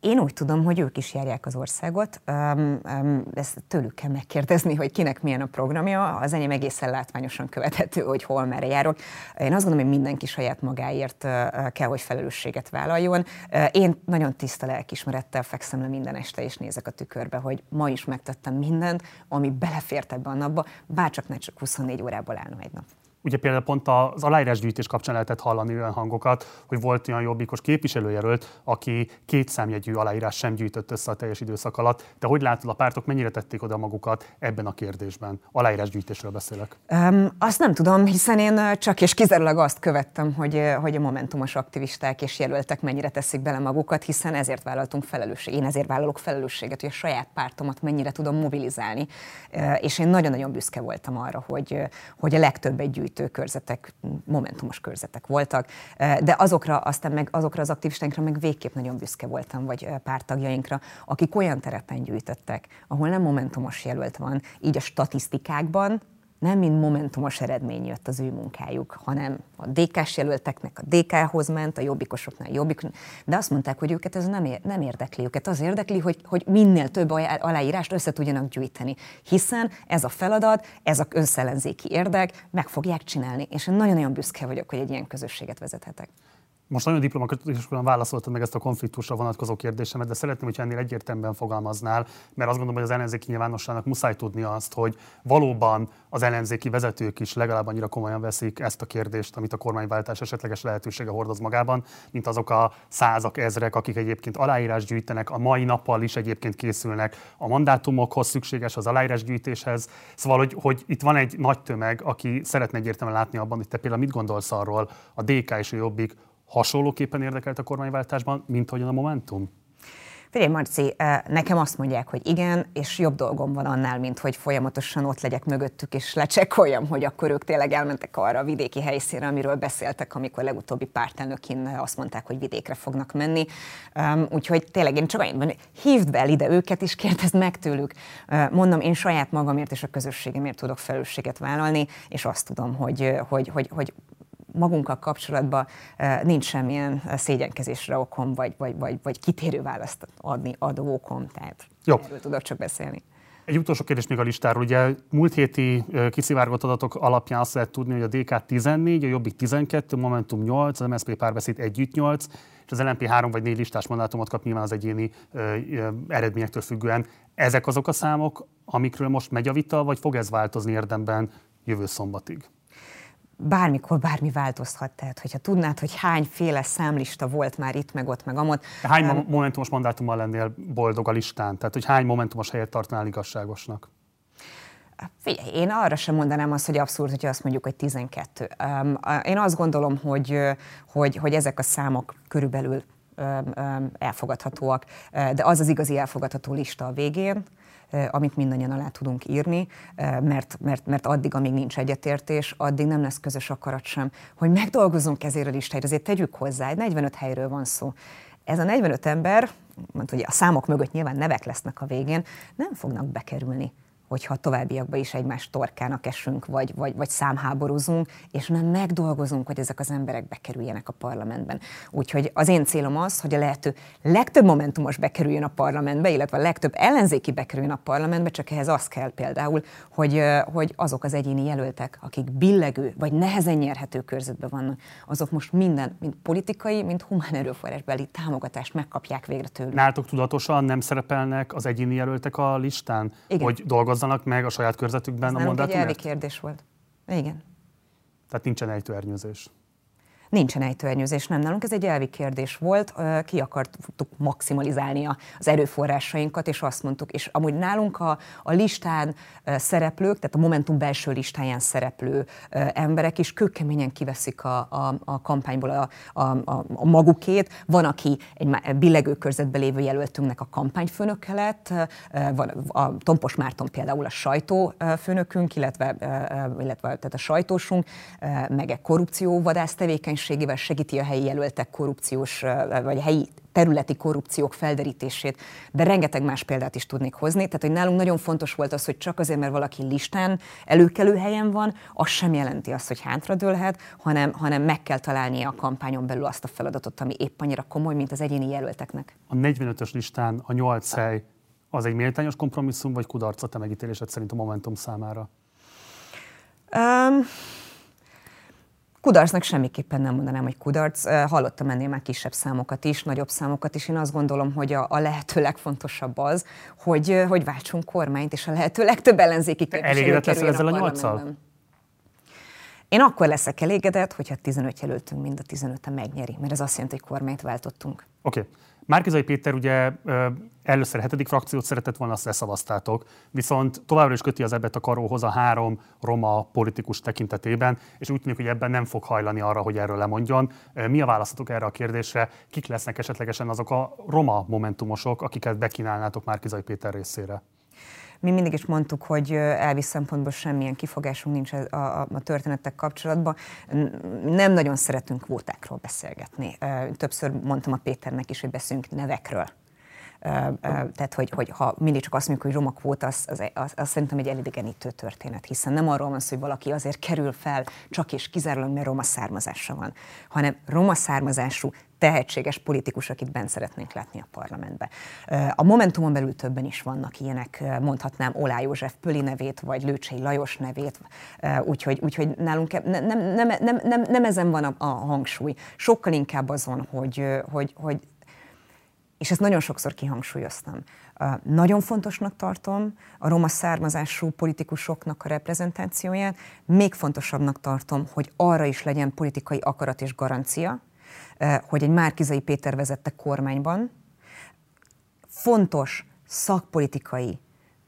Speaker 2: Én úgy tudom, hogy ők is járják az országot. Um, um, ezt tőlük kell megkérdezni, hogy kinek milyen a programja. Az enyém egészen látványosan követhető, hogy hol merre járok. Én azt gondolom, hogy mindenki saját magáért uh, kell, hogy felelősséget vállaljon. Uh, én nagyon tiszta lelkismerettel fekszem le minden este, és nézek a tükörbe, hogy ma is megtettem mindent, ami belefért ebbe a napba, bárcsak ne csak 24 órából állna egy nap.
Speaker 1: Ugye például pont az aláírásgyűjtés kapcsán lehetett hallani olyan hangokat, hogy volt olyan jobbikos képviselőjelölt, aki két számjegyű aláírás sem gyűjtött össze a teljes időszak alatt. De hogy látod, a pártok mennyire tették oda magukat ebben a kérdésben? Aláírásgyűjtésről beszélek.
Speaker 2: Um, azt nem tudom, hiszen én csak és kizárólag azt követtem, hogy, hogy a momentumos aktivisták és jelöltek mennyire teszik bele magukat, hiszen ezért vállaltunk felelősséget. Én ezért vállalok felelősséget, hogy a saját pártomat mennyire tudom mobilizálni. És én nagyon-nagyon büszke voltam arra, hogy, hogy a legtöbb egy gyűjtő körzetek, momentumos körzetek voltak, de azokra aztán meg azokra az aktivistáinkra meg végképp nagyon büszke voltam, vagy pártagjainkra, akik olyan terepen gyűjtöttek, ahol nem momentumos jelölt van, így a statisztikákban nem mind momentumos eredmény jött az ő munkájuk, hanem a DK-s jelölteknek a DK-hoz ment, a jobbikosoknál jobbik, de azt mondták, hogy őket ez nem, ér, nem érdekli őket. Az érdekli, hogy, hogy minél több aláírást össze tudjanak gyűjteni, hiszen ez a feladat, ez a összellenzéki érdek, meg fogják csinálni, és én nagyon-nagyon büszke vagyok, hogy egy ilyen közösséget vezethetek.
Speaker 1: Most nagyon diplomatikusan válaszoltad meg ezt a konfliktusra vonatkozó kérdésemet, de szeretném, hogy ennél egyértelműen fogalmaznál, mert azt gondolom, hogy az ellenzéki nyilvánosságnak muszáj tudni azt, hogy valóban az ellenzéki vezetők is legalább annyira komolyan veszik ezt a kérdést, amit a kormányváltás esetleges lehetősége hordoz magában, mint azok a százak, ezrek, akik egyébként aláírás gyűjtenek, a mai nappal is egyébként készülnek a mandátumokhoz szükséges az aláírásgyűjtéshez. Szóval, hogy, hogy itt van egy nagy tömeg, aki szeretne egyértelműen látni abban, hogy te például mit gondolsz arról, a DK és a Jobbik hasonlóképpen érdekelt a kormányváltásban, mint ahogyan a Momentum?
Speaker 2: Figyelj, Marci, nekem azt mondják, hogy igen, és jobb dolgom van annál, mint hogy folyamatosan ott legyek mögöttük, és lecsekkoljam, hogy akkor ők tényleg elmentek arra a vidéki helyszínre, amiről beszéltek, amikor legutóbbi pártelnökin azt mondták, hogy vidékre fognak menni. Úgyhogy tényleg én csak annyit hívd be ide őket, és kérdezd meg tőlük. Mondom, én saját magamért és a közösségemért tudok felelősséget vállalni, és azt tudom, hogy, hogy, hogy, hogy magunkkal kapcsolatban nincs semmilyen szégyenkezésre okom, vagy, vagy, vagy, vagy kitérő választ adni adó okom, tehát Jó. erről tudok csak beszélni.
Speaker 1: Egy utolsó kérdés még a listáról. Ugye múlt héti kiszivárgott adatok alapján azt lehet tudni, hogy a DK 14, a Jobbik 12, Momentum 8, az MSZP párbeszéd együtt 8, és az LNP 3 vagy 4 listás mandátumot kap nyilván az egyéni ö, ö, eredményektől függően. Ezek azok a számok, amikről most megy a vita, vagy fog ez változni érdemben jövő szombatig?
Speaker 2: Bármikor bármi változhat. Tehát, hogyha tudnád, hogy hányféle számlista volt már itt, meg ott, meg amott.
Speaker 1: Hány um, momentumos mandátummal lennél boldog a listán? Tehát, hogy hány momentumos helyet tartanál igazságosnak?
Speaker 2: Figyelj, én arra sem mondanám azt, hogy abszurd, hogyha azt mondjuk, hogy 12. Um, én azt gondolom, hogy, hogy, hogy ezek a számok körülbelül elfogadhatóak, de az az igazi elfogadható lista a végén, amit mindannyian alá tudunk írni, mert, mert, mert addig, amíg nincs egyetértés, addig nem lesz közös akarat sem, hogy megdolgozunk ezért a listáért, azért tegyük hozzá, egy 45 helyről van szó. Ez a 45 ember, mondta, hogy a számok mögött nyilván nevek lesznek a végén, nem fognak bekerülni hogyha továbbiakban is egymás torkának esünk, vagy, vagy, vagy számháborúzunk, és nem megdolgozunk, hogy ezek az emberek bekerüljenek a parlamentben. Úgyhogy az én célom az, hogy a lehető legtöbb momentumos bekerüljön a parlamentbe, illetve a legtöbb ellenzéki bekerüljön a parlamentbe, csak ehhez az kell például, hogy, hogy azok az egyéni jelöltek, akik billegő vagy nehezen nyerhető körzetben vannak, azok most minden, mint politikai, mint humán erőforrásbeli támogatást megkapják végre tőlük.
Speaker 1: Nálatok tudatosan nem szerepelnek az egyéni jelöltek a listán, Igen. hogy dolgozzanak szavazzanak meg a saját körzetükben
Speaker 2: Ez
Speaker 1: a mandátumért?
Speaker 2: egy kérdés volt. Igen.
Speaker 1: Tehát nincsen ejtőernyőzés.
Speaker 2: Nincsen ejtőernyőzés, nem nálunk. Ez egy elvi kérdés volt, ki akartuk maximalizálni az erőforrásainkat, és azt mondtuk, és amúgy nálunk a, a listán szereplők, tehát a Momentum belső listáján szereplő emberek is kőkeményen kiveszik a, a, a kampányból a, a, a, magukét. Van, aki egy billegő körzetben lévő jelöltünknek a kampányfőnöke lett, van a Tompos Márton például a sajtófőnökünk, illetve, illetve tehát a sajtósunk, meg egy korrupcióvadász tevékenység, tevékenységével segíti a helyi jelöltek korrupciós, vagy helyi területi korrupciók felderítését, de rengeteg más példát is tudnék hozni. Tehát, hogy nálunk nagyon fontos volt az, hogy csak azért, mert valaki listán előkelő helyen van, az sem jelenti azt, hogy hátradőlhet, hanem, hanem meg kell találnia a kampányon belül azt a feladatot, ami épp annyira komoly, mint az egyéni jelölteknek.
Speaker 1: A 45-ös listán a 8 hely az egy méltányos kompromisszum, vagy kudarc a te megítélésed szerint a Momentum számára?
Speaker 2: Um, Kudarcnak semmiképpen nem mondanám, hogy kudarc. Hallottam ennél már kisebb számokat is, nagyobb számokat is. Én azt gondolom, hogy a, a lehető legfontosabb az, hogy, hogy váltsunk kormányt, és a lehető legtöbb ellenzéki képviselő
Speaker 1: Elégedett leszel ezzel a nyolccal?
Speaker 2: Én akkor leszek elégedett, hogyha 15 jelöltünk mind a 15 megnyeri, mert ez azt jelenti, hogy kormányt váltottunk.
Speaker 1: Oké. Okay. Márkizai Péter ugye először hetedik frakciót szeretett volna, azt leszavaztátok, viszont továbbra is köti az ebbet a karóhoz a három roma politikus tekintetében, és úgy tűnik, hogy ebben nem fog hajlani arra, hogy erről lemondjon. Mi a válaszatok erre a kérdésre? Kik lesznek esetlegesen azok a roma momentumosok, akiket bekínálnátok Márkizai Péter részére?
Speaker 2: Mi mindig is mondtuk, hogy elvi szempontból semmilyen kifogásunk nincs a, a, a történetek kapcsolatban. Nem nagyon szeretünk kvótákról beszélgetni. Többször mondtam a Péternek is, hogy beszélünk nevekről. Tehát, hogy, hogy ha mindig csak azt mondjuk, hogy roma kvóta, az, az, az, az szerintem egy elidegenítő történet, hiszen nem arról van szó, hogy valaki azért kerül fel csak és kizárólag, mert roma származása van, hanem roma származású tehetséges politikus, akit bent szeretnénk látni a parlamentbe. A Momentumon belül többen is vannak ilyenek, mondhatnám Olá József Pöli nevét, vagy Lőcsei Lajos nevét, úgyhogy, úgyhogy nálunk nem, nem, nem, nem, nem, nem ezen van a, a hangsúly, sokkal inkább azon, hogy, hogy, hogy és ezt nagyon sokszor kihangsúlyoztam. Nagyon fontosnak tartom a roma származású politikusoknak a reprezentációját, még fontosabbnak tartom, hogy arra is legyen politikai akarat és garancia, hogy egy Márkizai Péter vezette kormányban fontos szakpolitikai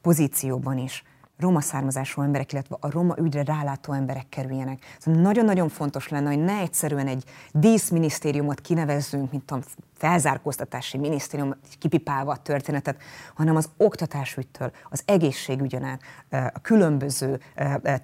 Speaker 2: pozícióban is roma származású emberek, illetve a roma ügyre rálátó emberek kerüljenek. Szóval nagyon-nagyon fontos lenne, hogy ne egyszerűen egy díszminisztériumot kinevezzünk, mint a felzárkóztatási minisztérium, kipipálva a történetet, hanem az oktatásügytől, az egészségügyen át, a különböző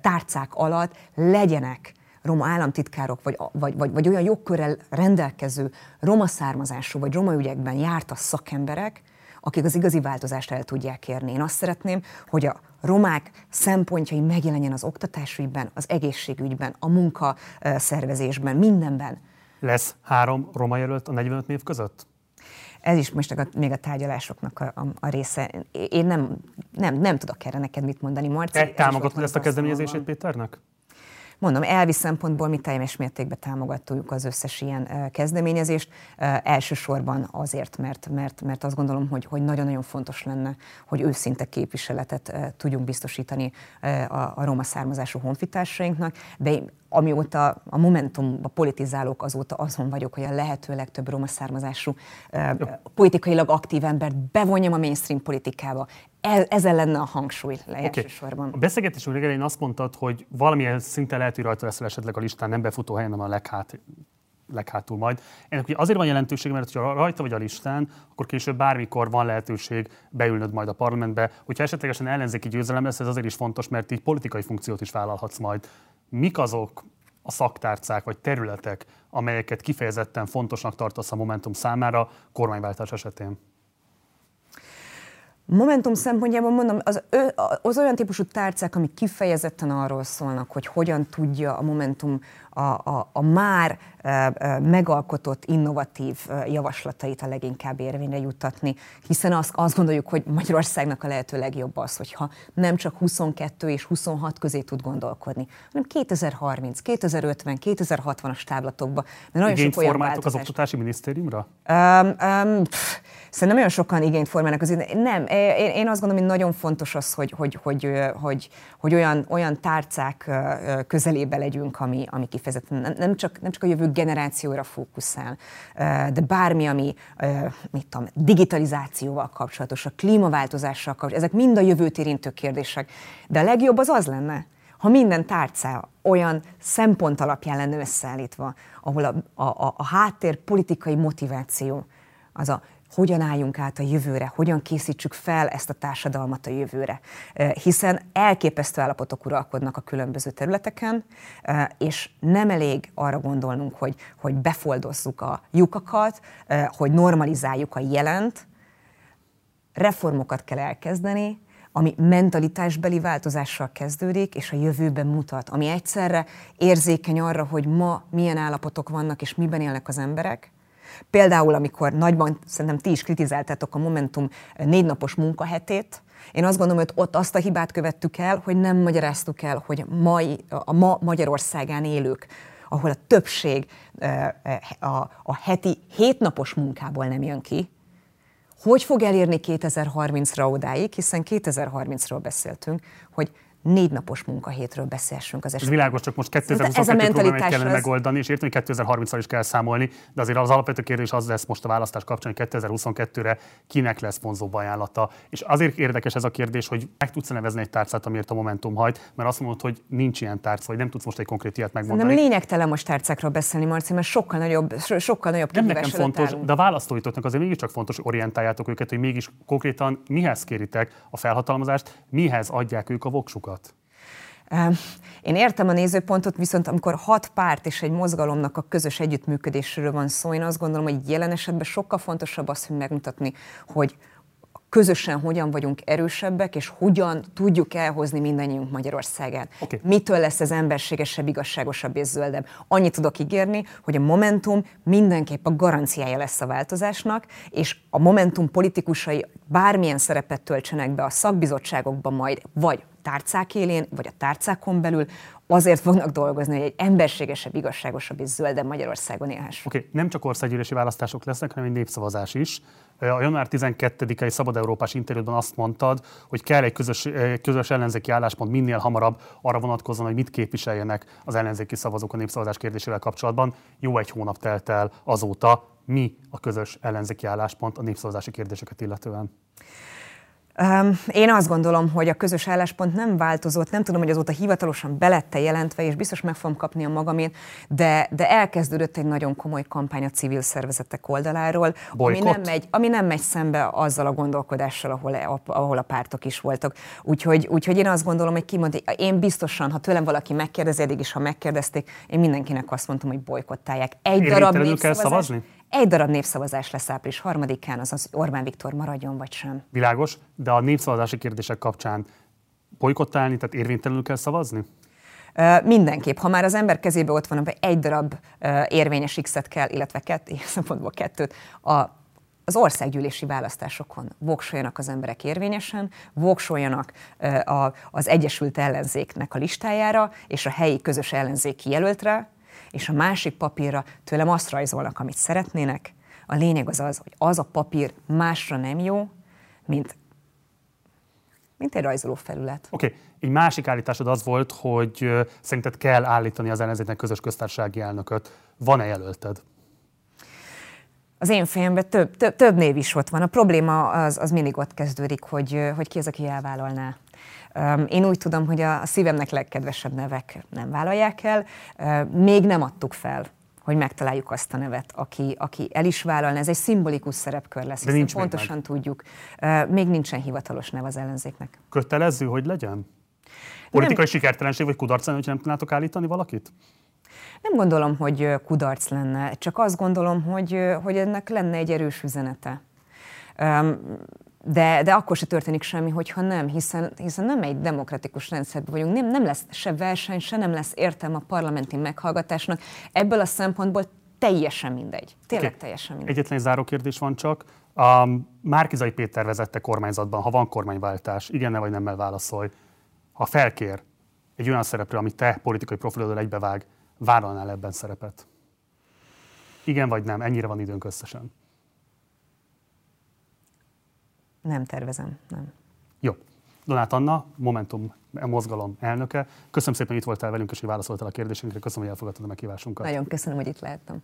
Speaker 2: tárcák alatt legyenek roma államtitkárok, vagy, vagy, vagy, vagy olyan jogkörrel rendelkező roma származású, vagy roma ügyekben jártas szakemberek, akik az igazi változást el tudják érni. Én azt szeretném, hogy a romák szempontjai megjelenjen az oktatásügyben, az egészségügyben, a munkaszervezésben, mindenben.
Speaker 1: Lesz három roma jelölt a 45 év között?
Speaker 2: Ez is most a, még a tárgyalásoknak a, a, a része. Én nem, nem, nem tudok erre neked mit mondani, Marci.
Speaker 1: Te támogatod ezt a kezdeményezését Péternek?
Speaker 2: Mondom, elvi szempontból mi teljes mértékben támogatjuk az összes ilyen kezdeményezést, elsősorban azért, mert, mert, mert azt gondolom, hogy, hogy nagyon-nagyon fontos lenne, hogy őszinte képviseletet tudjunk biztosítani a, a roma származású honfitársainknak, de amióta a Momentumba politizálok, azóta azon vagyok, hogy a lehető legtöbb roma származású politikailag aktív embert bevonjam a mainstream politikába. Ez, ezen lenne a hangsúly okay. elsősorban.
Speaker 1: A beszélgetésünk elején azt mondtad, hogy valamilyen szinten lehet, hogy rajta leszel esetleg a listán nem befutó helyen, hanem a leghát, leghátul majd. Ennek ugye azért van jelentősége, mert ha rajta vagy a listán, akkor később bármikor van lehetőség beülnöd majd a parlamentbe. Hogyha esetlegesen ellenzéki győzelem lesz, ez azért is fontos, mert így politikai funkciót is vállalhatsz majd. Mik azok a szaktárcák vagy területek, amelyeket kifejezetten fontosnak tartasz a Momentum számára kormányváltás esetén?
Speaker 2: Momentum szempontjából mondom, az, az olyan típusú tárcák, amik kifejezetten arról szólnak, hogy hogyan tudja a Momentum a, a, a már megalkotott innovatív javaslatait a leginkább érvényre juttatni, hiszen azt, azt gondoljuk, hogy Magyarországnak a lehető legjobb az, hogyha nem csak 22 és 26 közé tud gondolkodni, hanem 2030, 2050, 2060-as táblatokba.
Speaker 1: De nagyon igényt sok olyan formáltok az Oktatási Minisztériumra?
Speaker 2: Um, um, pff, szerintem olyan sokan igényt formálnak az Nem, én, én azt gondolom, hogy nagyon fontos az, hogy, hogy, hogy, hogy, hogy olyan, olyan tárcák közelébe legyünk, ami, ami kifejezetten nem, csak, nem csak a jövő generációra fókuszál, de bármi, ami mit tudom, digitalizációval kapcsolatos, a klímaváltozással kapcsolatos, ezek mind a jövőt érintő kérdések. De a legjobb az az lenne, ha minden tárca olyan szempont alapján lenne összeállítva, ahol a, a, a háttér politikai motiváció, az a hogyan álljunk át a jövőre, hogyan készítsük fel ezt a társadalmat a jövőre. Hiszen elképesztő állapotok uralkodnak a különböző területeken, és nem elég arra gondolnunk, hogy, hogy befoldozzuk a lyukakat, hogy normalizáljuk a jelent, reformokat kell elkezdeni, ami mentalitásbeli változással kezdődik, és a jövőben mutat, ami egyszerre érzékeny arra, hogy ma milyen állapotok vannak, és miben élnek az emberek, Például, amikor nagyban, szerintem ti is kritizáltátok a Momentum négy napos munkahetét, én azt gondolom, hogy ott azt a hibát követtük el, hogy nem magyaráztuk el, hogy mai, a ma Magyarországán élők, ahol a többség a, a heti hétnapos munkából nem jön ki, hogy fog elérni 2030-ra odáig, hiszen 2030-ról beszéltünk, hogy négy napos munkahétről beszélsünk az esetben.
Speaker 1: Ez világos, csak most 2022 problémát kellene az... megoldani, és értem, hogy 2030-al is kell számolni, de azért az alapvető kérdés az lesz most a választás kapcsán, hogy 2022-re kinek lesz vonzóbb ajánlata. És azért érdekes ez a kérdés, hogy meg tudsz nevezni egy tárcát, amiért a Momentum hajt, mert azt mondod, hogy nincs ilyen tárca, vagy nem tudsz most egy konkrét ilyet megmondani.
Speaker 2: Nem lényegtelen most tárcákról beszélni, Marci, mert sokkal nagyobb, sokkal nagyobb
Speaker 1: Nem nekem fontos, állunk. de a választóitoknak azért mégiscsak fontos, hogy orientáljátok őket, hogy mégis konkrétan mihez kéritek a felhatalmazást, mihez adják ők a voksukat.
Speaker 2: Én értem a nézőpontot, viszont amikor hat párt és egy mozgalomnak a közös együttműködésről van szó, én azt gondolom, hogy jelen esetben sokkal fontosabb az, hogy megmutatni, hogy közösen hogyan vagyunk erősebbek, és hogyan tudjuk elhozni mindannyiunk Magyarországát. Okay. Mitől lesz ez emberségesebb, igazságosabb és zöldebb? Annyit tudok ígérni, hogy a Momentum mindenképp a garanciája lesz a változásnak, és a Momentum politikusai bármilyen szerepet töltsenek be a szakbizottságokban majd, vagy tárcák élén, vagy a tárcákon belül, azért fognak dolgozni, hogy egy emberségesebb, igazságosabb és zöldebb Magyarországon élhessünk.
Speaker 1: Oké, okay. nem csak országgyűlési választások lesznek, hanem egy népszavazás is. A január 12-i Szabad Európás interjúban azt mondtad, hogy kell egy közös, közös ellenzéki álláspont minél hamarabb arra vonatkozóan, hogy mit képviseljenek az ellenzéki szavazók a népszavazás kérdésével kapcsolatban. Jó egy hónap telt el azóta. Mi a közös ellenzéki álláspont a népszavazási kérdéseket illetően?
Speaker 2: Én azt gondolom, hogy a közös álláspont nem változott, nem tudom, hogy azóta hivatalosan belette jelentve, és biztos meg fogom kapni a magamét, de, de elkezdődött egy nagyon komoly kampány a civil szervezetek oldaláról, ami nem, megy, ami nem megy szembe azzal a gondolkodással, ahol, ahol a pártok is voltak. Úgyhogy, úgyhogy én azt gondolom, hogy kimond, én biztosan, ha tőlem valaki megkérdezi, eddig is, ha megkérdezték, én mindenkinek azt mondtam, hogy bolykottálják. Egy darab népszavazás, egy darab népszavazás lesz április harmadikán, az az Orbán Viktor maradjon vagy sem.
Speaker 1: Világos, de a népszavazási kérdések kapcsán bolykottálni, tehát érvénytelenül kell szavazni?
Speaker 2: Uh, mindenképp, ha már az ember kezébe ott van, hogy egy darab uh, érvényes X-et kell, illetve kett, ilyen szempontból kettőt, a, az országgyűlési választásokon voksoljanak az emberek érvényesen, voksoljanak uh, a, az Egyesült Ellenzéknek a listájára, és a helyi közös ellenzéki jelöltre, és a másik papírra tőlem azt rajzolnak, amit szeretnének. A lényeg az az, hogy az a papír másra nem jó, mint, mint egy rajzoló felület.
Speaker 1: Oké, okay. egy másik állításod az volt, hogy szerinted kell állítani az ellenzéknek közös köztársasági elnököt. Van-e jelölted?
Speaker 2: Az én fejemben több, több, több név is ott van. A probléma az, az mindig ott kezdődik, hogy, hogy ki az, aki elvállalná. Én úgy tudom, hogy a szívemnek legkedvesebb nevek nem vállalják el. Még nem adtuk fel hogy megtaláljuk azt a nevet, aki, aki el is vállalna. Ez egy szimbolikus szerepkör lesz, De nincs pontosan meg. tudjuk. Még nincsen hivatalos nev az ellenzéknek.
Speaker 1: Kötelező, hogy legyen? Politikai nem. sikertelenség vagy kudarc hogy nem tudnátok állítani valakit?
Speaker 2: Nem gondolom, hogy kudarc lenne, csak azt gondolom, hogy, hogy ennek lenne egy erős üzenete de, de akkor se történik semmi, hogyha nem, hiszen, hiszen nem egy demokratikus rendszerben vagyunk, nem, nem lesz se verseny, se nem lesz értelme a parlamenti meghallgatásnak. Ebből a szempontból teljesen mindegy. Tényleg okay. teljesen mindegy.
Speaker 1: Egyetlen egy záró kérdés van csak. A Márkizai Péter vezette kormányzatban, ha van kormányváltás, igen vagy nemmel válaszolj. Ha felkér egy olyan szerepre, amit te politikai profilodról egybevág, vállalnál ebben szerepet? Igen vagy nem? Ennyire van időnk összesen.
Speaker 2: Nem tervezem, nem.
Speaker 1: Jó. Donát Anna, Momentum mozgalom elnöke. Köszönöm szépen, hogy itt voltál velünk, és hogy válaszoltál a kérdésünkre. Köszönöm, hogy elfogadtad a meghívásunkat.
Speaker 2: Nagyon köszönöm, hogy itt lehettem.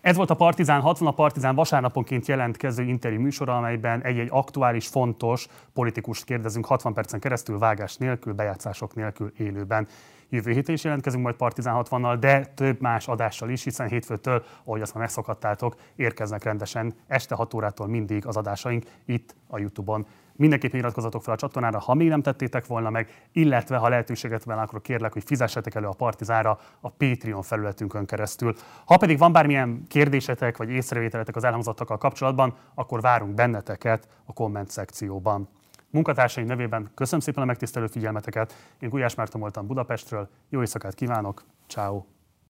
Speaker 1: Ez volt a Partizán 60, a Partizán vasárnaponként jelentkező interjú műsora, amelyben egy-egy aktuális, fontos politikust kérdezünk 60 percen keresztül, vágás nélkül, bejátszások nélkül élőben. Jövő héten is jelentkezünk majd Partizán 60-nal, de több más adással is, hiszen hétfőtől, ahogy azt már megszokhattátok, érkeznek rendesen este 6 órától mindig az adásaink itt a YouTube-on. Mindenképpen iratkozatok fel a csatornára, ha még nem tettétek volna meg, illetve ha lehetőséget van, akkor kérlek, hogy fizessetek elő a Partizára a Patreon felületünkön keresztül. Ha pedig van bármilyen kérdésetek vagy észrevételetek az elhangzottakkal kapcsolatban, akkor várunk benneteket a komment szekcióban. Munkatársaim nevében köszönöm szépen a megtisztelő figyelmeteket. Én Gulyás Márton voltam Budapestről. Jó éjszakát kívánok. Ciao.